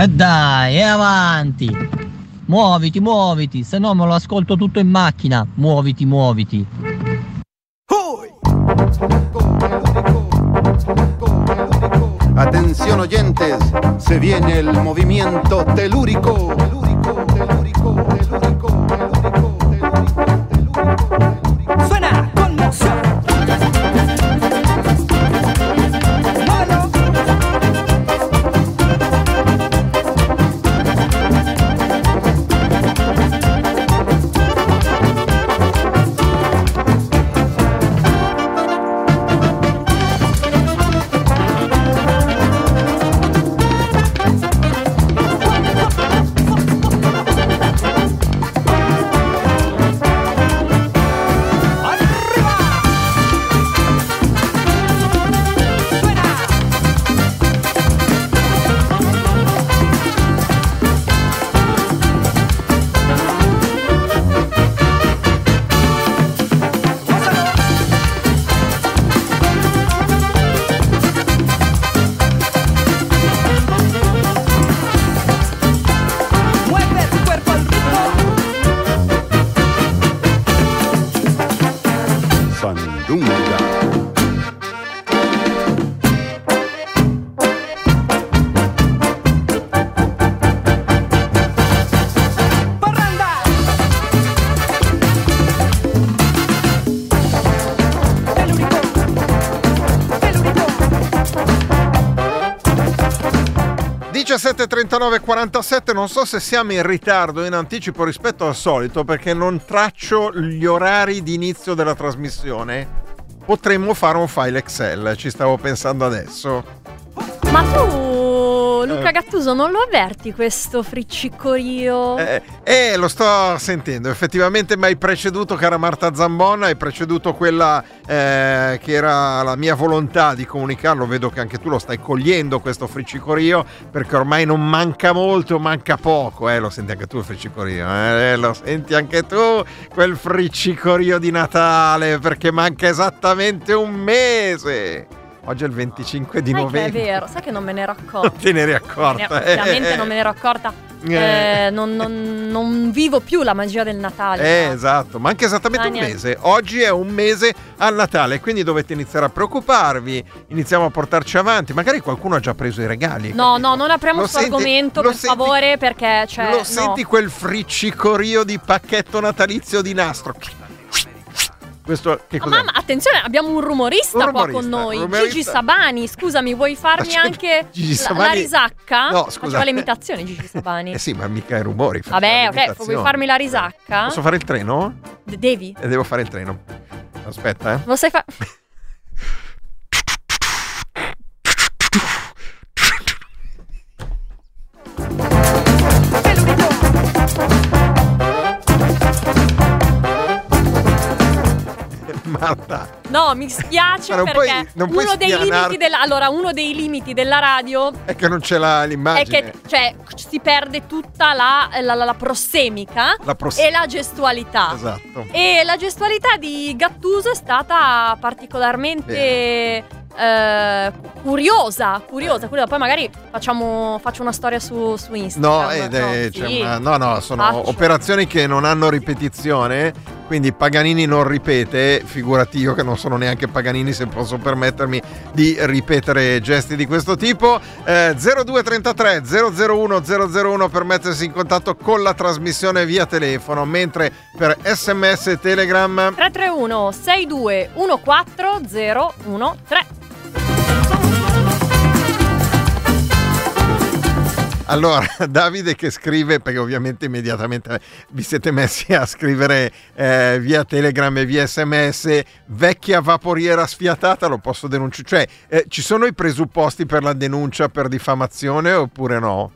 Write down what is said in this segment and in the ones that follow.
E dai, e avanti! Muoviti, muoviti, se no me lo ascolto tutto in macchina. Muoviti, muoviti. Atención oyentes, se viene el movimiento telúrico. 17, 39, 47, non so se siamo in ritardo, in anticipo rispetto al solito perché non traccio gli orari di inizio della trasmissione. Potremmo fare un file Excel, ci stavo pensando adesso. Ma tu, Luca Gattuso, non lo avverti questo friccicorio? Eh, eh, lo sto sentendo, effettivamente mi hai preceduto, cara Marta Zambona, hai preceduto quella eh, che era la mia volontà di comunicarlo, vedo che anche tu lo stai cogliendo questo friccicorio, perché ormai non manca molto, manca poco, eh, lo senti anche tu il friccicorio, eh, lo senti anche tu quel friccicorio di Natale, perché manca esattamente un mese. Oggi è il 25 di Sai che è novembre. vero, sai che non me ne ero Non accorta. te ne eri accorta. Ovviamente eh. non me ne ero accorta. Eh. Eh, non, non- non vivo più la magia del Natale. Eh, no. esatto, manca esattamente un Daniel. mese. Oggi è un mese al Natale, quindi dovete iniziare a preoccuparvi, iniziamo a portarci avanti. Magari qualcuno ha già preso i regali. No, capito? no, non apriamo questo argomento, per senti- favore, perché cioè, Lo no. senti quel friccicorio di pacchetto natalizio di nastro? Questo che Oh, mamma, attenzione, abbiamo un rumorista, Un qua rumorista, con noi. rumorista. Gigi Sabani, scusami, vuoi farmi anche Gigi la- la, risacca? No, scusa. Faceva le imitazioni Gigi Sabani. Eh sì, ma mica i rumori. Vabbè, ok, vuoi farmi la risacca? Posso fare il treno? De- devi. E devo fare il treno. Aspetta, eh. Lo sai fare? Marta. No, mi spiace non puoi- perché non puoi uno dei limiti della allora, uno dei limiti della radio È che non c'è la, è l'immagine. che cioè si perde tutta la, la, la- la prossemica La pross- e la gestualità. Esatto. E la gestualità di Gattuso è stata particolarmente eh, curiosa, curiosa, curiosa. Poi magari facciamo, faccio una storia su, su Instagram. No, ed è- c'è sì. una- no, no, sono Faccio. operazioni che non hanno ripetizione. Quindi Paganini non ripete, figurati io che non sono neanche Paganini se posso permettermi di ripetere gesti di questo tipo. Eh, 0233 001 001 per mettersi in contatto con la trasmissione via telefono, mentre per sms e telegram 331 6214 013 Allora, Davide che scrive, perché ovviamente immediatamente vi siete messi a scrivere eh, via Telegram e via SMS, vecchia vaporiera sfiatata, lo posso denunciare. Cioè, eh, ci sono i presupposti per la denuncia per diffamazione oppure no?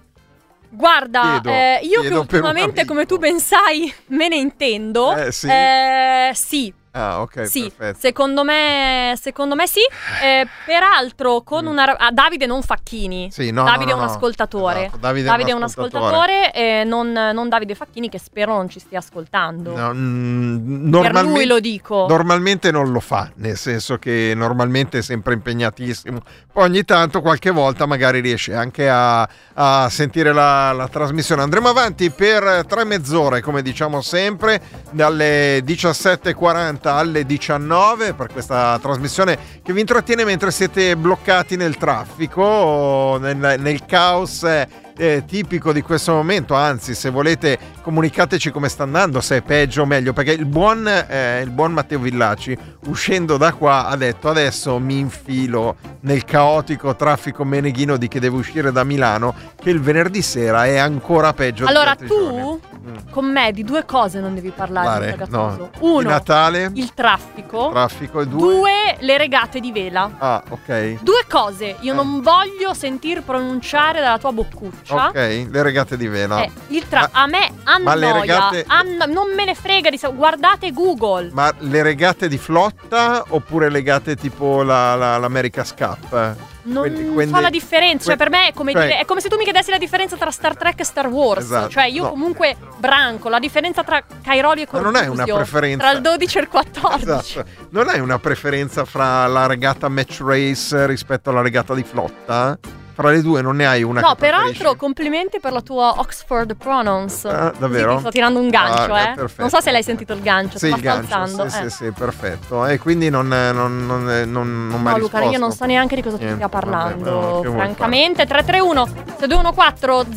Guarda, Chiedo- eh, io che ultimamente, come tu ben sai, me ne intendo. Eh, sì. eh, sì. Ah, ok, Sì, perfetto. secondo me, secondo me sì. Eh, peraltro, con una. ah, Davide non Facchini. Mm. Sì, no, Davide no, è no, un no. ascoltatore. Esatto, Davide è un un ascoltatore. eh, non, non Davide Facchini, che spero non ci stia ascoltando. No, mm, per lui lo dico. normalmente non lo fa, nel senso che normalmente è sempre impegnatissimo. Poi ogni tanto, qualche volta, magari riesce anche a, a sentire la, la trasmissione. Andremo avanti per tre mezz'ore, come diciamo sempre, dalle 17.40 alle 19 per questa trasmissione che vi intrattiene mentre siete bloccati nel traffico, nel, nel caos. Eh, tipico di questo momento, anzi se volete comunicateci come sta andando, se è peggio o meglio, perché il buon, eh, il buon Matteo Villaci uscendo da qua ha detto adesso mi infilo nel caotico traffico meneghino di che deve uscire da Milano, che il venerdì sera è ancora peggio. Allora, tu. Mm. con me di due cose non devi parlare, Pare, no. Gattuso. Di Uno, Natale, il traffico. traffico e due. Due, le regate di vela. Ah, ok. Due cose, io Eh. non voglio sentir pronunciare dalla tua boccuccia. Ok, le regate di vela. Eh, il tra- Ma- a me ma le annoia, regate- anno- non me ne frega di guardate Google. Ma le regate di flotta oppure legate tipo la, la- l'America's Cup? Non Quindi- quindi- fa la differenza, cioè per me è come, cioè- dire- è come se tu mi chiedessi la differenza tra Star Trek e Star Wars. Esatto, Cioè io no. comunque branco la differenza tra Cairoli e Ma Cortuzio. non è una preferenza. Tra il 12 e il 14. Esatto. Non hai una preferenza fra la regata match race rispetto alla regata di flotta? Fra le due non ne hai una No, peraltro complimenti per la tua Oxford Pronouns. Ah, davvero? Sì, ti sto tirando un gancio, Ah, eh. perfetto. Non so se l'hai sentito il gancio, Sì, il gancio, sì, eh. sì, sì, perfetto. E quindi non, non, non, non, non mi No, Luca, io non so neanche di cosa tu Niente, stia parlando. vabbè, no, francamente, 331 6214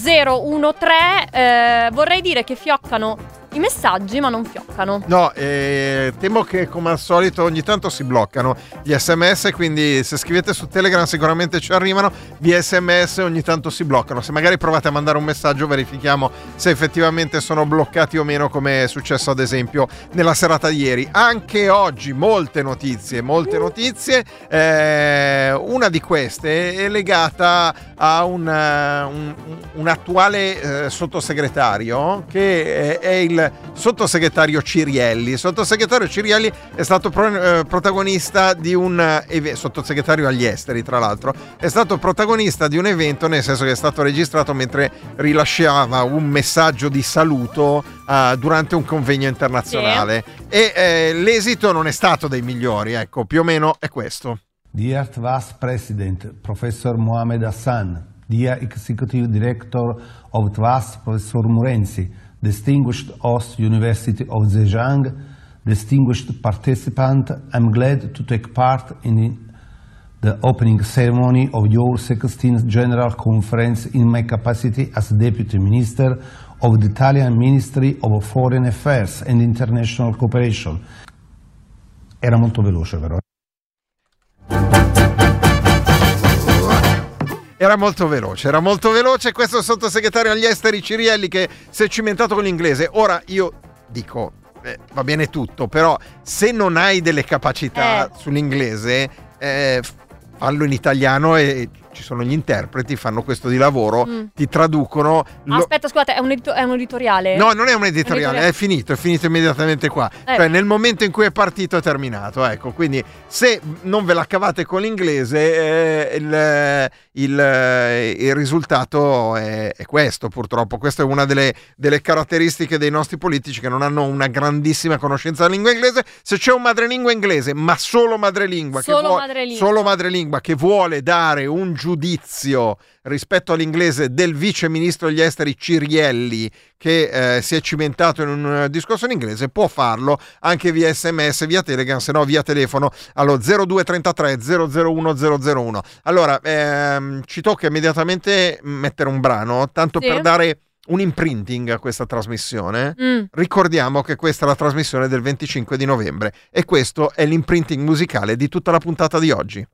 013 eh, vorrei dire che fioccano i messaggi, ma non fioccano. No, eh, temo che come al solito ogni tanto si bloccano gli sms, quindi se scrivete su Telegram sicuramente ci arrivano, via sms ogni tanto si bloccano. Se magari provate a mandare un messaggio verifichiamo se effettivamente sono bloccati o meno come è successo ad esempio nella serata di ieri. Anche oggi molte notizie, molte notizie. Eh, una di queste è legata a un, eh, un- un attuale eh, sottosegretario che è, è il sottosegretario Cirielli. Il sottosegretario Cirielli è stato pro- eh, protagonista di un eh, eve- sottosegretario agli esteri, tra l'altro, è stato protagonista di un evento nel senso che è stato registrato mentre rilasciava un messaggio di saluto eh, durante un convegno internazionale e eh, l'esito non è stato dei migliori, ecco, più o meno è questo. Dear Vice President Professor Mohamed Hassan, dear Executive Director of TWAS Professor Murenzi, distinguished host University of Zhejiang, distinguished participant, I'm glad to take part in the opening ceremony of your 16th General Conference in my capacity as Deputy Minister of the Italian Ministry of Foreign Affairs and International Cooperation. Era molto veloce però. Era molto veloce, era molto veloce questo sottosegretario agli esteri Cirielli che si è cimentato con l'inglese. Ora io dico, eh, va bene tutto, però se non hai delle capacità Eh. sull'inglese, eh, fallo in italiano e ci sono gli interpreti, fanno questo di lavoro, Mm. ti traducono... lo- Aspetta, scusate, è un, edito- è un editoriale? No, non è un editoriale, Editoriale. è finito, è finito immediatamente qua. Eh. Cioè, nel momento in cui è partito è terminato, ecco. Quindi, se non ve la cavate con l'inglese, eh, il, il- eh, il risultato è, è questo, purtroppo. Questa è una delle, delle caratteristiche dei nostri politici che non hanno una grandissima conoscenza della lingua inglese. Se c'è un madrelingua inglese, ma solo madrelingua, che Solo vuo- madrelingua. solo madrelingua che vuole dare un giudizio rispetto all'inglese del vice ministro degli esteri Cirielli che eh, si è cimentato in un eh, discorso in inglese può farlo anche via sms via telegram se no via telefono allo 0233 001 001 allora ehm, ci tocca immediatamente mettere un brano tanto Sì. per dare un imprinting a questa trasmissione Mm. Ricordiamo che questa è la trasmissione del 25 di novembre e questo è l'imprinting musicale di tutta la puntata di oggi.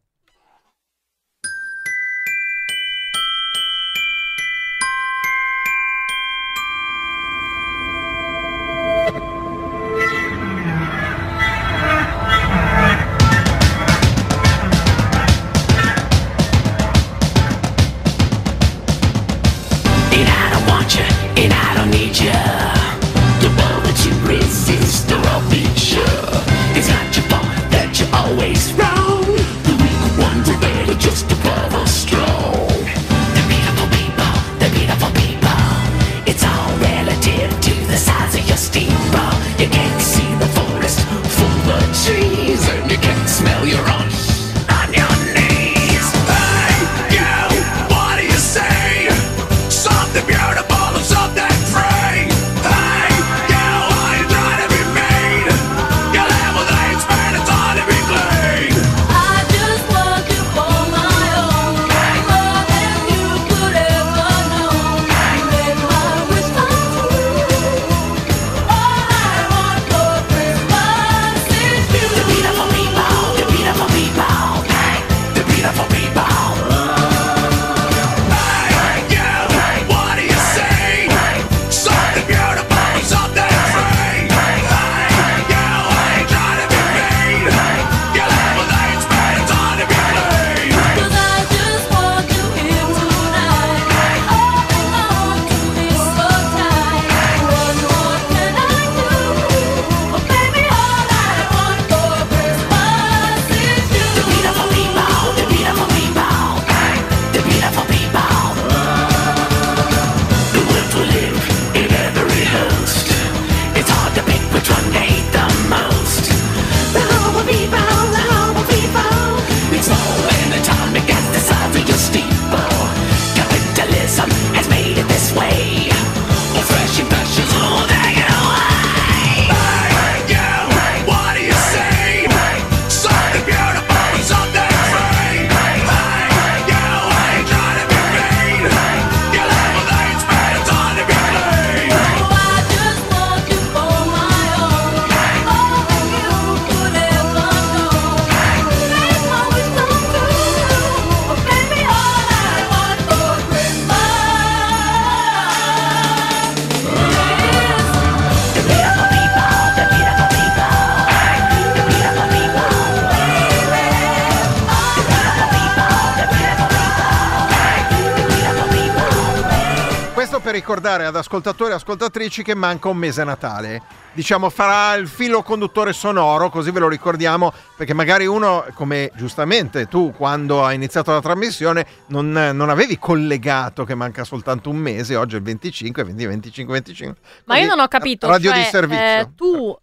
Ricordare ad ascoltatori e ascoltatrici che manca un mese a Natale. Diciamo farà il filo conduttore sonoro, così ve lo ricordiamo, perché magari uno, come giustamente tu quando hai iniziato la trasmissione, non, non avevi collegato che manca soltanto un mese, oggi è il 25, 20, 25, 25. Ma io Così, non ho capito. Radio cioè, di servizio. eh, tu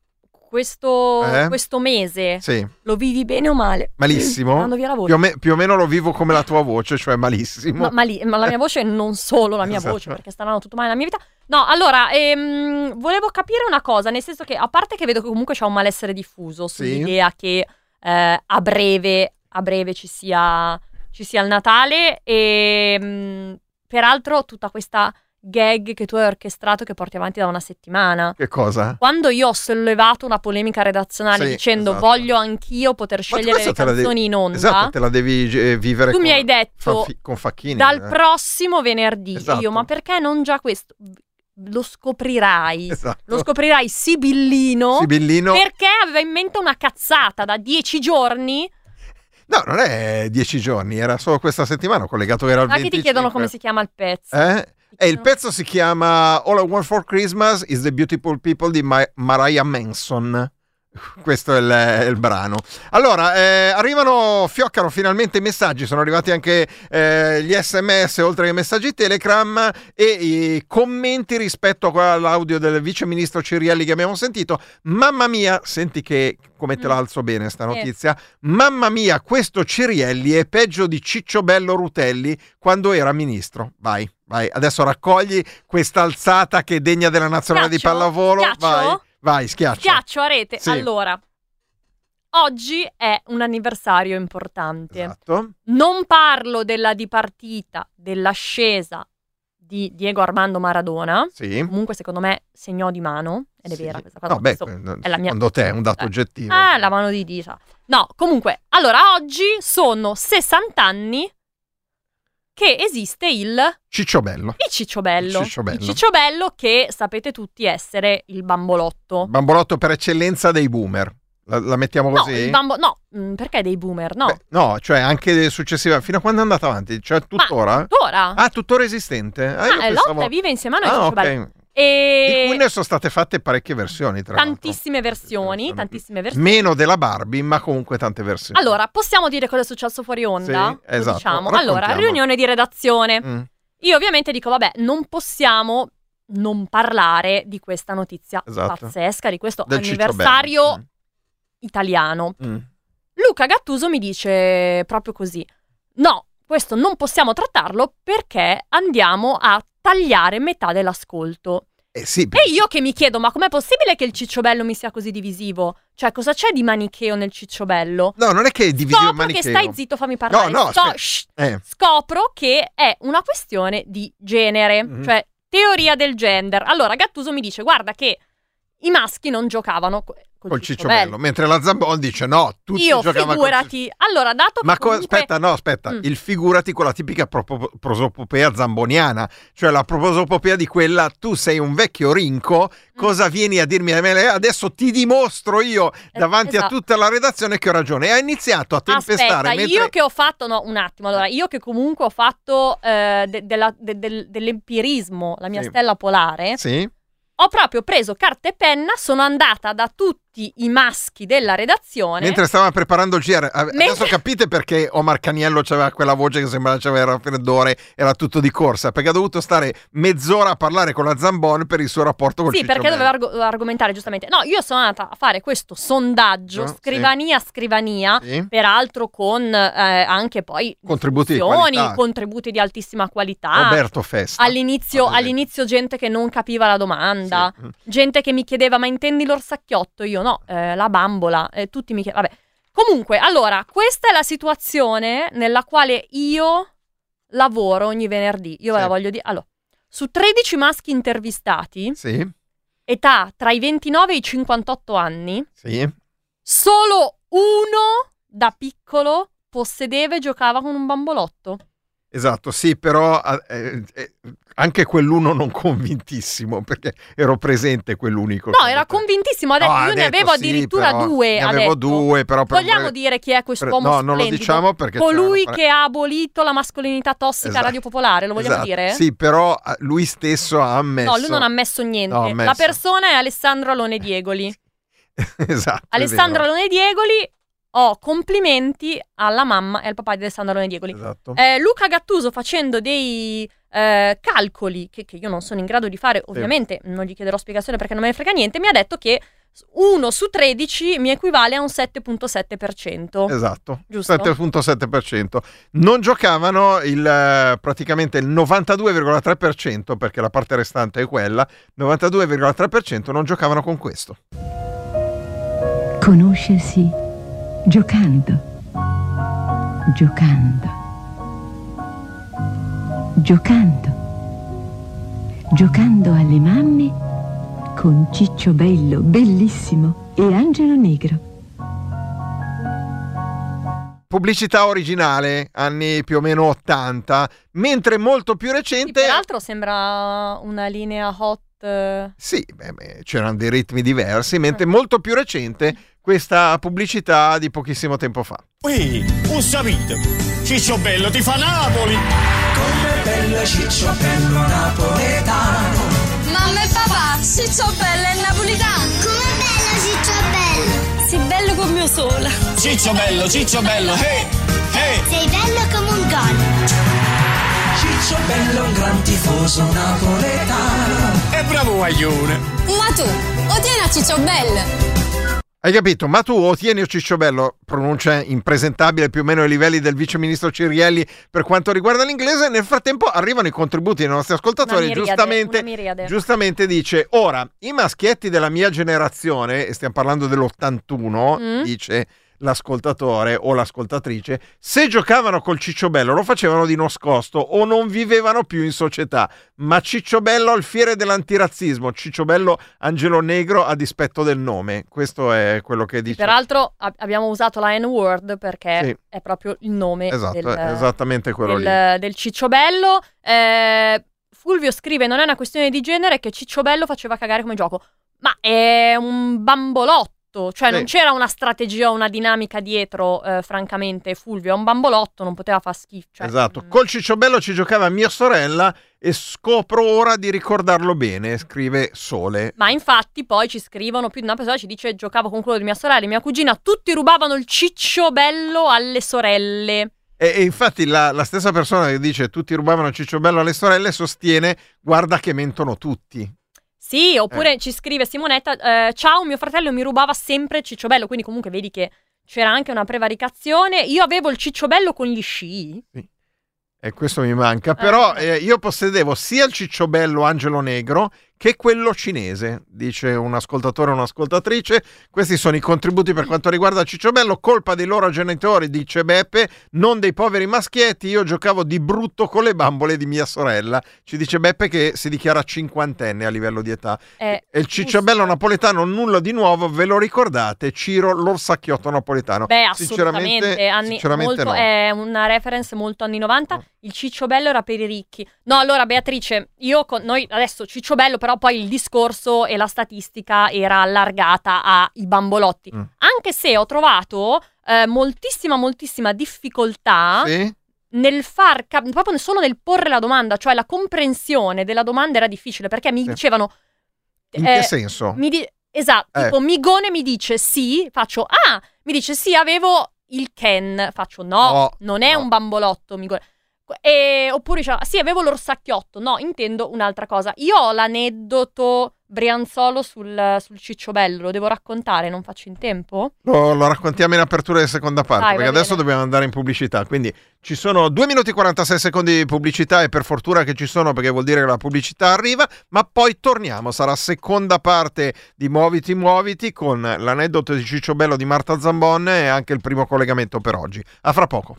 questo, Eh? questo mese Sì, lo vivi bene o male? malissimo. Mando via la voce. Più o, me- più o meno lo vivo come la tua voce, cioè malissimo. Ma, ma ma la mia voce non solo la mia Esatto. voce, perché sta andando tutto male nella mia vita. No, allora, ehm, volevo capire una cosa, nel senso che, a parte che vedo che comunque c'è un malessere diffuso Sì. sull'idea che eh, a breve, a breve ci sia, ci sia il Natale e mh, peraltro tutta questa gag che tu hai orchestrato che porti avanti da una settimana. Che cosa? Quando io ho sollevato una polemica redazionale Sì, dicendo esatto. voglio anch'io poter scegliere le la devi- canzoni in onda, Esatto, te la devi eh, vivere tu con, mi hai detto fanfi- con Facchini. dal eh. prossimo venerdì. Esatto. Io, ma perché non già questo? Lo scoprirai. Esatto. Lo scoprirai sibillino. Sibillino. Perché aveva in mente una cazzata da dieci giorni. No, non è dieci giorni, era solo questa settimana, ho collegato era il Ma che ti 25. chiedono come si chiama il pezzo. Eh? E il pezzo si chiama All I Want for Christmas is the Beautiful People di Ma- Mariah Manson. Questo è il, è il brano. Allora, eh, arrivano, fioccano finalmente i messaggi, sono arrivati anche eh, gli sms oltre ai messaggi Telegram e i commenti rispetto all'audio del vice ministro Cirielli che abbiamo sentito. Mamma mia, senti che come te Mm. la alzo bene sta notizia. Mamma mia, questo Cirielli è peggio di Ciccio Bello Rutelli quando era ministro. Vai, vai, adesso raccogli questa alzata che è degna della nazionale di Schiaccio? pallavolo. Schiaccio? Vai, vai, schiaccia. Schiaccio a rete. Sì. Allora, oggi è un anniversario importante. Esatto. Non parlo della dipartita, dell'ascesa di Diego Armando Maradona. Sì. Comunque, secondo me, segnò di mano. Ed è Sì. vera questa cosa. No, beh, è la mia- secondo te è un dato Eh. oggettivo. Ah, la mano di dita. No, comunque, allora oggi sono 60 anni che esiste il, Ciccio Bello. il Cicciobello. Il Cicciobello. Il Cicciobello che sapete tutti essere il bambolotto. Bambolotto per eccellenza dei boomer. La, la mettiamo No, così? il bambo- no, mm, perché dei boomer? No. Beh, no, cioè anche successiva. Fino a quando è andata avanti? Cioè tuttora? Tuttora. Ah, tuttora esistente? Ah, Ah, pensavo- lotta vive insieme a noi Ah, Cicciobello. ok. E Di cui ne sono state fatte parecchie versioni, tra l'altro. tantissime versioni, tantissime versioni. Meno della Barbie, ma comunque tante versioni. Allora, possiamo dire cosa è successo fuori onda? Sì, esatto. Diciamo. Allora, riunione di redazione. Mm, Io ovviamente dico, vabbè, non possiamo non parlare di questa notizia Esatto. pazzesca, di questo del anniversario Cicciobello. italiano. Mm, mm. Luca Gattuso mi dice proprio così, no, questo non possiamo trattarlo perché andiamo a tagliare metà dell'ascolto. Eh sì, E io che mi chiedo, ma com'è possibile che il Cicciobello mi sia così divisivo? Cioè, cosa c'è di manicheo nel Cicciobello? No, non è che è divisivo Scopro che manicheo. stai zitto, fammi parlare. No, no, Sto- shh. Eh, scopro che è una questione di genere, Mhm. cioè teoria del gender. Allora Gattuso mi dice, guarda che i maschi non giocavano col, col Cicciobello. Mentre la Zambon dice no, tutti Io giocavano col figurati. Allora, dato che Ma co- comunque- aspetta, no, aspetta, Mm. il figurati con la tipica propo- prosopopea zamboniana, cioè la prosopopea di quella tu sei un vecchio rinco, Mm. cosa vieni a dirmi a me? Adesso ti dimostro io davanti a esatto. tutta la redazione che ho ragione. E ha iniziato a tempestare Aspetta, mentre io che ho fatto, no, un attimo, allora, io che comunque ho fatto eh, de- de- del- dell'empirismo, la mia Sì. stella polare, Sì? ho proprio preso carta e penna, sono andata da tutti i maschi della redazione. Mentre stava preparando il GR, adesso Mentre- capite perché Omar Caniello aveva quella voce che sembrava c'aveva raffreddore, era tutto di corsa, perché ha dovuto stare mezz'ora a parlare con la Zambon per il suo rapporto con Sì, perché doveva argo- argomentare giustamente. No, io sono andata a fare questo sondaggio, No, sì. scrivania a scrivania, Sì? peraltro con eh, anche poi Contributi di contributi di altissima qualità. Roberto Festa. All'inizio, all'inizio gente che non capiva la domanda, Sì. Gente che mi chiedeva ma intendi l'orsacchiotto? Io no, eh, la bambola, eh, tutti mi chiedevano, vabbè. Comunque, allora, questa è la situazione nella quale io lavoro ogni venerdì. Io ve Sì. la voglio dire. Allora, su 13 maschi intervistati, Sì, età tra i 29 e i 58 anni, sì. solo uno da piccolo possedeva e giocava con un bambolotto. Esatto, sì, però eh, eh, anche quell'uno non convintissimo perché ero presente quell'unico. No, era convintissimo. Ha detto, No, io ne avevo sì, addirittura però due. Ne avevo due, però per- Vogliamo dire chi è quest'uomo No, non lo splendido? diciamo perché Colui che ha abolito la mascolinità tossica Esatto. Radio Popolare, lo vogliamo Esatto. dire? Sì, però eh, lui stesso ha ammesso. No, lui non ha ammesso niente. No, ammesso. La persona è Alessandro Alone Diegoli. esatto. Alessandro. Alone Diegoli, ho complimenti alla mamma e al papà di Alessandro Alone Diegoli. Esatto. Eh, Luca Gattuso facendo dei eh, calcoli che, che io non sono in grado di fare, ovviamente non gli chiederò spiegazione perché non me ne frega niente, mi ha detto che 1 su 13 mi equivale a un 7.7%. Esatto, Giusto? 7.7%. Non giocavano il, eh, praticamente il 92,3% perché la parte restante è quella, 92,3% non giocavano con questo. Conoscersi giocando, giocando, giocando, giocando alle mamme con Ciccio Bello, bellissimo, e Angelo Negro. Pubblicità originale, anni più o meno 80, mentre molto più Sì, recente... peraltro sembra una linea hot. eh, Sì, beh, beh, c'erano dei ritmi diversi, mentre molto più recente questa pubblicità di pochissimo tempo fa. Ui, un sapete, Ciccio Bello ti fa Napoli! Come bello Ciccio bello napoletano Mamma e papà, Ciccio Bello è napolitano. Come bello Ciccio Bello. Sei bello come mio sole. Ciccio Bello, Ciccio Bello, hey, hey! Sei bello come un gol. Ciccio bello un gran tifoso napoletano E bravo guaglione! Ma tu, o tieni a Ciccio Bello? Hai capito? Ma tu ottieni o Cicciobello, pronuncia impresentabile più o meno ai livelli del vice ministro Cirielli per quanto riguarda l'inglese. Nel frattempo arrivano i contributi dei nostri ascoltatori. Miriade, giustamente, giustamente dice: Ora, i maschietti della mia generazione, e stiamo parlando dell'81, Mm. dice l'ascoltatore o l'ascoltatrice, se giocavano col Cicciobello lo facevano di nascosto o non vivevano più in società. Ma Cicciobello al fiere dell'antirazzismo, Cicciobello Angelo Negro a dispetto del nome. Questo è quello che dice. Peraltro ab- abbiamo usato la N-word perché Sì. è proprio il nome Esatto, del, esattamente quello lì. del, del Cicciobello. Eh, Fulvio scrive: Non è una questione di genere che Cicciobello faceva cagare come gioco, ma è un bambolotto. Cioè, non Sì. c'era una strategia o una dinamica dietro, eh, francamente. Fulvio è un bambolotto, non poteva far schifo. cioè, esatto. mm. Col Cicciobello ci giocava mia sorella e scopro ora di ricordarlo bene, scrive Sole. Ma infatti poi ci scrivono più di una persona ci dice giocavo con quello di mia sorella e mia cugina, tutti rubavano il cicciobello alle sorelle. E, e infatti la, la stessa persona che dice tutti rubavano Cicciobello alle sorelle sostiene guarda che mentono tutti. Sì, Eh. oppure ci scrive Simonetta, eh, ciao, mio fratello mi rubava sempre il cicciobello, quindi comunque vedi che c'era anche una prevaricazione. Io avevo il cicciobello con gli sci. E questo mi manca. Però eh, io possedevo sia il Cicciobello Angelo Negro che quello cinese, dice un ascoltatore o un'ascoltatrice. Questi sono i contributi per quanto riguarda Cicciobello, colpa dei loro genitori, dice Beppe, non dei poveri maschietti. Io giocavo di brutto con le bambole di mia sorella. Ci dice Beppe che si dichiara cinquantenne a livello di età. Eh, E il Cicciobello napoletano, nulla di nuovo, ve lo ricordate? Ciro l'orsacchiotto napoletano. Beh, assolutamente, Sinceramente, anni, sinceramente molto- no. è una reference molto anni 90. No. Il cicciobello era per i ricchi. No, allora Beatrice, io con noi adesso cicciobello, però poi il discorso e la statistica era allargata ai bambolotti. Mm. Anche se ho trovato eh, moltissima, moltissima difficoltà Sì? nel far cap- proprio solo nel porre la domanda, cioè la comprensione della domanda era difficile perché mi Sì. dicevano In eh, che senso? mi di- esatto, Eh. tipo Migone mi dice sì, faccio ah, mi dice sì, avevo il Ken, faccio no, No, non è no. un bambolotto, Migone. E, oppure dice sì, avevo l'orsacchiotto, no, intendo un'altra cosa. Io ho l'aneddoto Brianzolo sul, sul cicciobello, lo devo raccontare, non faccio in tempo? Lo, lo raccontiamo in apertura di seconda parte, Dai, perché adesso bene. dobbiamo andare in pubblicità. Quindi ci sono 2 minuti e 46 secondi di pubblicità e per fortuna che ci sono perché vuol dire che la pubblicità arriva, ma poi torniamo, sarà seconda parte di Muoviti Muoviti con l'aneddoto di Ciccio Bello di Marta Zambon e anche il primo collegamento per oggi. A fra poco.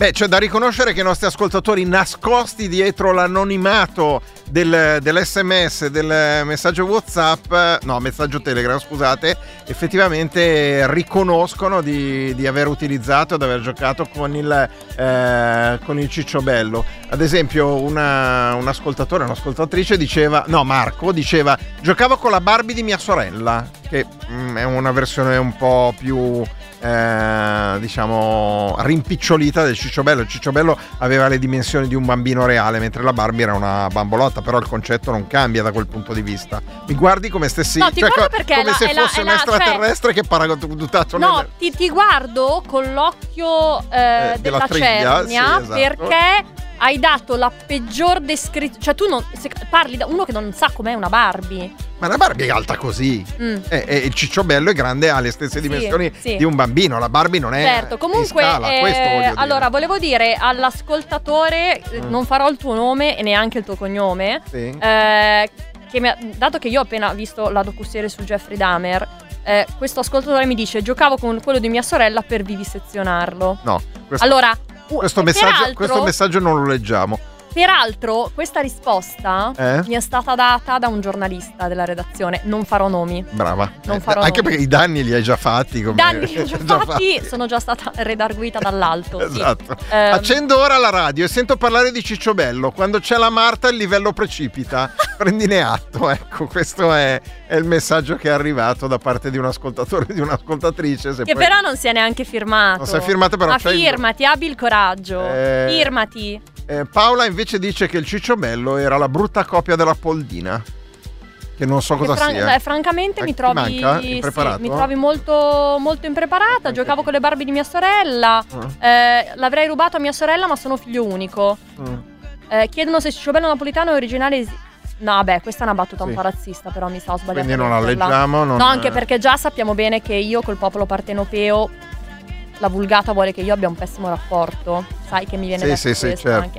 Beh, c'è da riconoscere che i nostri ascoltatori nascosti dietro l'anonimato del, dell'SMS, del messaggio WhatsApp, no, messaggio Telegram, scusate, effettivamente riconoscono di, di aver utilizzato ed aver giocato con il, eh, con il cicciobello. Ad esempio, una, un ascoltatore, un'ascoltatrice diceva, no, Marco diceva, giocavo con la Barbie di mia sorella, che mm, è una versione un po' più eh, diciamo rimpicciolita del cicciobello il cicciobello aveva le dimensioni di un bambino reale mentre la Barbie era una bambolotta però il concetto non cambia da quel punto di vista mi guardi come stessi No, ti cioè, come la- se la- fosse è un la- extraterrestre che paragottato No, nel ti, ti guardo con l'occhio eh, Eh, della della triglia, cernia sì, esatto. perché hai dato la peggior descrizione. Cioè, tu non, se- parli da uno che non sa com'è una Barbie. ma la Barbie è alta così Mm. e, e il cicciobello è grande ha le stesse dimensioni sì. di un bambino la Barbie non è Certo, comunque, eh, allora volevo dire all'ascoltatore, eh, Mm. non farò il tuo nome e neanche il tuo cognome, Sì. eh, che ha- dato che io ho appena visto la docuserie su Jeffrey Dahmer, eh, questo ascoltatore mi dice giocavo con quello di mia sorella per vivisezionarlo. no questo, allora, questo messaggio, questo messaggio non lo leggiamo Peraltro, questa risposta Eh? mi è stata data da un giornalista della redazione. Non farò nomi. Brava. Non Eh, farò Anche nomi. perché i danni li hai già fatti. Come... Danni che ho già già fatti, sono già stata redarguita dall'alto. sì. Esatto. Ehm, Accendo ora la radio e sento parlare di Cicciobello. Quando c'è la Marta il livello precipita. Prendine atto. Ecco, questo è, è il messaggio che è arrivato da parte di un ascoltatore e di un'ascoltatrice. Che poi- però non si è neanche firmato. Non si è firmato, però Ma il- firmati, abbi il coraggio. Eh, Firmati. Eh, Paola invece dice che il Cicciobello era la brutta copia della Poldina. Che non so cosa Che fran- sia. eh, francamente Eh, mi trovi, manca? sì, mi trovi molto, molto impreparata. Giocavo con le Barbie di mia sorella. Eh, l'avrei rubato a mia sorella, ma sono figlio unico. Mm. Eh, chiedono se Cicciobello Napolitano è originale. esi- No, vabbè, questa è una battuta un Sì. po' razzista, però mi sa ho sbagliato. Quindi non la leggiamo, non- No, anche perché già sappiamo bene che io col popolo partenopeo. La vulgata vuole che io abbia un pessimo rapporto. Sai che mi viene Sì, detto sì, sì, certo. anche.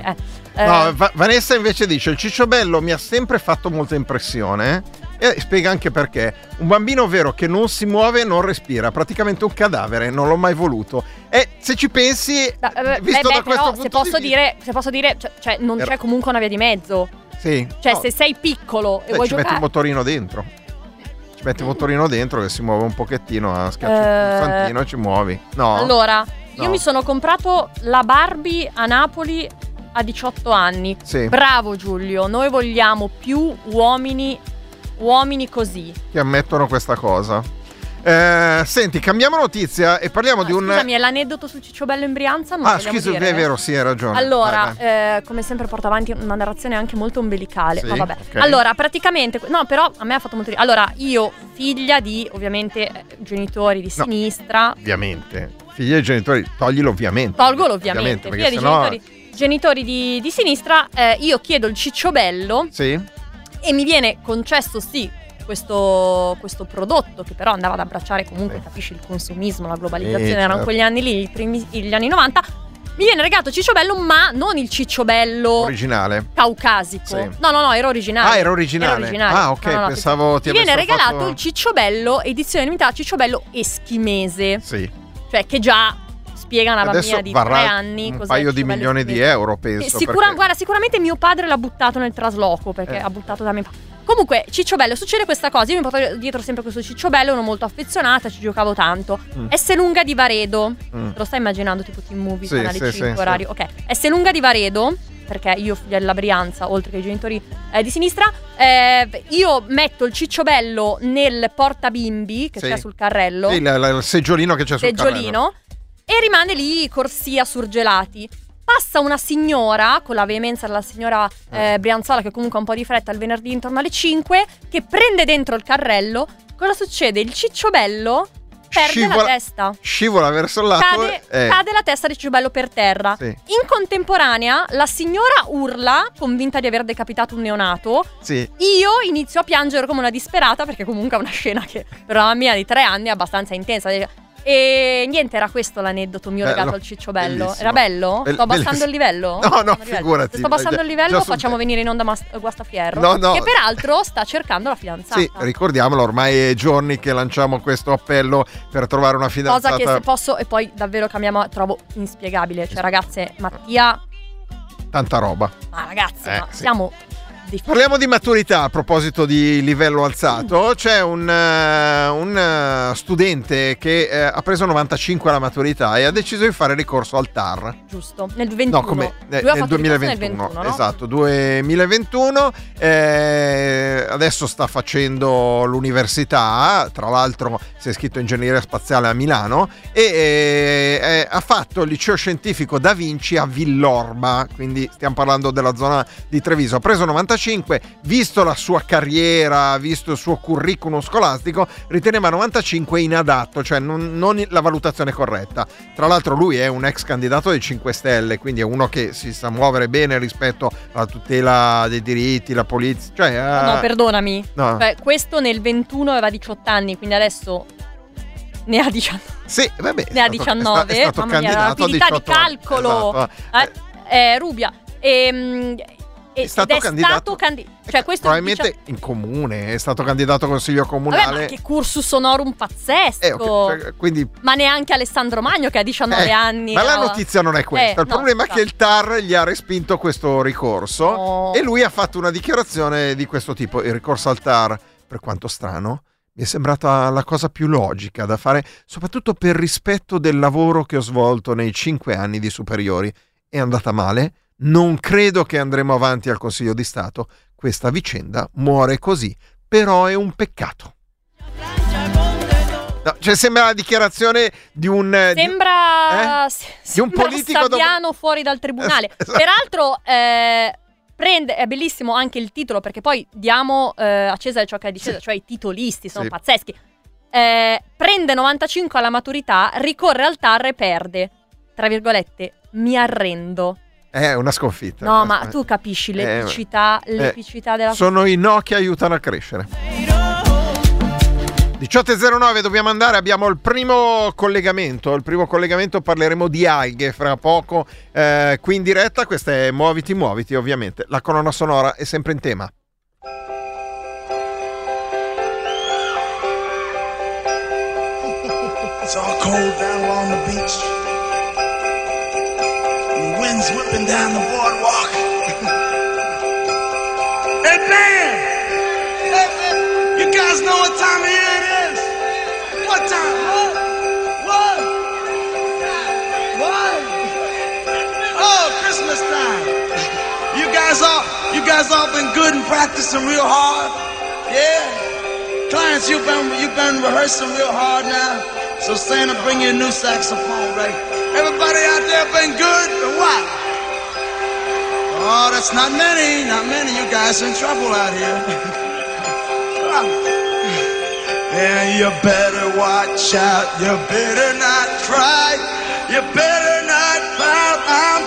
Eh, eh, No, Va- Vanessa invece dice: Il cicciobello mi ha sempre fatto molta impressione. E spiega anche perché. Un bambino vero che non si muove e non respira, praticamente un cadavere, non l'ho mai voluto. E se ci pensi, eh, beh, visto beh, da questo però, se posso di dire, se posso dire, cioè, cioè, non Era- c'è comunque una via di mezzo. Sì. Cioè, No, se sei piccolo e eh, vuoi ci metti giocare. un motorino dentro. Ci metti il motorino dentro che si muove un pochettino, a schiacci Eh, il pulsantino e ci muovi. No. Allora, io No. mi sono comprato la Barbie a Napoli a 18 anni. Sì. Bravo Giulio, noi vogliamo più uomini, uomini così. Che ammettono questa cosa. Eh, senti, cambiamo notizia e parliamo di un. Scusami, è l'aneddoto sul Cicciobello in Brianza? Non Ah, scusa, dire? è vero, sì, hai ragione. Allora, eh, come sempre porta avanti una narrazione anche molto ombelicale. Sì, ma vabbè. ok. Allora, praticamente, no, però a me ha fatto molto. Allora, io, figlia di ovviamente eh, genitori di No. sinistra, Ovviamente. Figli dei genitori, toglilo ovviamente. tolgolo ovviamente, figlia di sennò- genitori, genitori di, di sinistra, eh, io chiedo il cicciobello Sì. e mi viene concesso sì questo, questo prodotto che però andava ad abbracciare comunque, Sì. capisci, il consumismo, la globalizzazione, Eh, erano certo. quegli anni lì, primi- gli anni 90. Mi viene regalato cicciobello, ma non il cicciobello Originale. caucasico. Sì. No, no, no, era originale. Ah, era originale. Era originale. Ah, ok, No, no, pensavo ti Mi viene regalato fatto- il cicciobello, edizione limitata, cicciobello eschimese. Sì. Cioè, che già spiega una Adesso bambina di tre anni un paio il di milioni di euro, Eh, penso. sicura- perché- Guarda, sicuramente mio padre l'ha buttato nel trasloco perché Eh. ha buttato da me. Comunque, Cicciobello, succede questa cosa. Io mi porto dietro sempre questo Cicciobello, ero molto affezionata, ci giocavo tanto. Mm. S lunga di Varedo. Mm. Te lo stai immaginando tipo Team Movie, Sì, canale sì, 5, sì, orario. Ok. S lunga di Varedo. Perché io, figlia della Brianza, oltre che i genitori eh, di sinistra, eh, io metto il cicciobello nel portabimbi che Sì. c'è sul carrello Sì, la- il seggiolino che c'è sul carrello. E rimane lì corsia surgelati. Passa una signora, con la veemenza della signora eh, Brianzola, che comunque ha un po' di fretta il venerdì intorno alle 5, che prende dentro il carrello. Cosa succede? Il cicciobello perde la Scivola- testa. Scivola verso il lato. Cade, eh, cade la testa di Cicciobello per terra. Sì. In contemporanea, la signora urla, convinta di aver decapitato un neonato. Sì. Io inizio a piangere come una disperata perché comunque è una scena che per una bambina di tre anni è abbastanza intensa. E niente, era questo l'aneddoto mio Bello, legato al ciccio bello. bellissimo. Era bello? Bell- Sto abbassando bellissimo. il livello? No, no, figurati. Sto abbassando il livello, facciamo venire in onda Mas- Guastafierro. No, no. Che peraltro sta cercando la fidanzata. Sì, ricordiamolo, ormai è giorni che lanciamo questo appello per trovare una fidanzata. Cosa che se posso, e poi davvero cambiamo, trovo inspiegabile. Cioè, ragazze, Mattia, Tanta roba. ma ragazze, Eh, ma sì. siamo dei Parliamo di maturità a proposito di livello alzato. C'è un, eh, un, eh, studente che eh, ha preso 95 alla maturità e ha deciso di fare ricorso al TAR. giusto. Nel 21. No, come eh, nel fatto il corso 2021, nel 21, no? esatto, 2021. eh, adesso sta facendo l'università, tra l'altro si è iscritto in ingegneria spaziale a Milano e eh, ha fatto il liceo scientifico Da Vinci a Villorba, quindi stiamo parlando della zona di Treviso. Ha preso 95, visto la sua carriera, visto il suo curriculum scolastico, riteneva 95 inadatto, cioè non, non la valutazione corretta. Tra l'altro lui è un ex candidato dei 5 Stelle, quindi è uno che si sa muovere bene rispetto alla tutela dei diritti, la polizia, cioè... No, eh, perdonami. No. Cioè, questo nel 21 aveva 18 anni, quindi adesso ne ha 19. Sì, vabbè, Ne ha è stato- 19. È stato, Mamma mia, rapidità di 18 anni. calcolo. Esatto. Eh, eh, Rubia. Ehm, e- È stato è candidato- stato candi- cioè questo Probabilmente dicia- in comune, è stato candidato a consiglio comunale. Vabbè, ma che cursus honorum pazzesco. Eh, ok, cioè, quindi Ma neanche Alessandro Magno che ha 19 Eh, anni. Ma la no? notizia non è questa. Eh, il no, problema è che il TAR gli ha respinto questo ricorso Oh. e lui ha fatto una dichiarazione di questo tipo. Il ricorso al TAR, per quanto strano, mi è sembrata la cosa più logica da fare, soprattutto per rispetto del lavoro che ho svolto nei cinque anni di superiori. È andata male. Non credo che andremo avanti al Consiglio di Stato. Questa vicenda muore così, però è un peccato. No, cioè sembra la dichiarazione di un... eh, di- Sembra, Eh? Di un sembra politico Saviano fuori dal tribunale. Esatto. Peraltro, eh, prende, è bellissimo anche il titolo perché poi diamo eh, a Cesare ciò che è di Cesare, cioè i titolisti sono Sì. pazzeschi. Eh, prende 95 alla maturità, ricorre al TAR e perde. Tra virgolette, mi arrendo. È una sconfitta. No, ma tu capisci l'epicità, Eh, l'epicità della Sono i no che aiutano a crescere. 18.09 dobbiamo andare, abbiamo il primo collegamento, il primo collegamento parleremo di alghe fra poco eh, qui in diretta, questa è Muoviti Muoviti ovviamente, la colonna sonora è sempre in tema. It's all cold down along the beach. Wind's whipping down the boardwalk. Hey, man! You guys know what time of year it is? What time? What? What? What? Oh, Christmas time. You guys all, you guys all been good and practicing real hard? Yeah? Clients, you've been you've been rehearsing real hard now. So Santa, bring you a new saxophone, right? Everybody out there been good or what? Oh, that's not many, not many. You guys in trouble out here. and you better watch out. You better not cry. You better not pout. I'm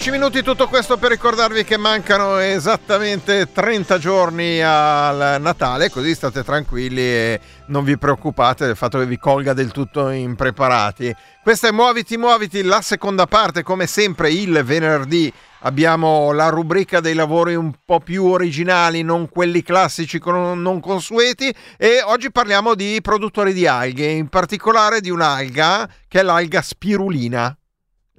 18 e 13 minuti, tutto questo per ricordarvi che mancano esattamente 30 giorni al Natale, così state tranquilli e non vi preoccupate del fatto che vi colga del tutto impreparati. Questa è Muoviti Muoviti, la seconda parte, come sempre il venerdì abbiamo la rubrica dei lavori un po' più originali, non quelli classici non consueti e oggi parliamo di produttori di alghe, in particolare di un'alga che è l'alga spirulina.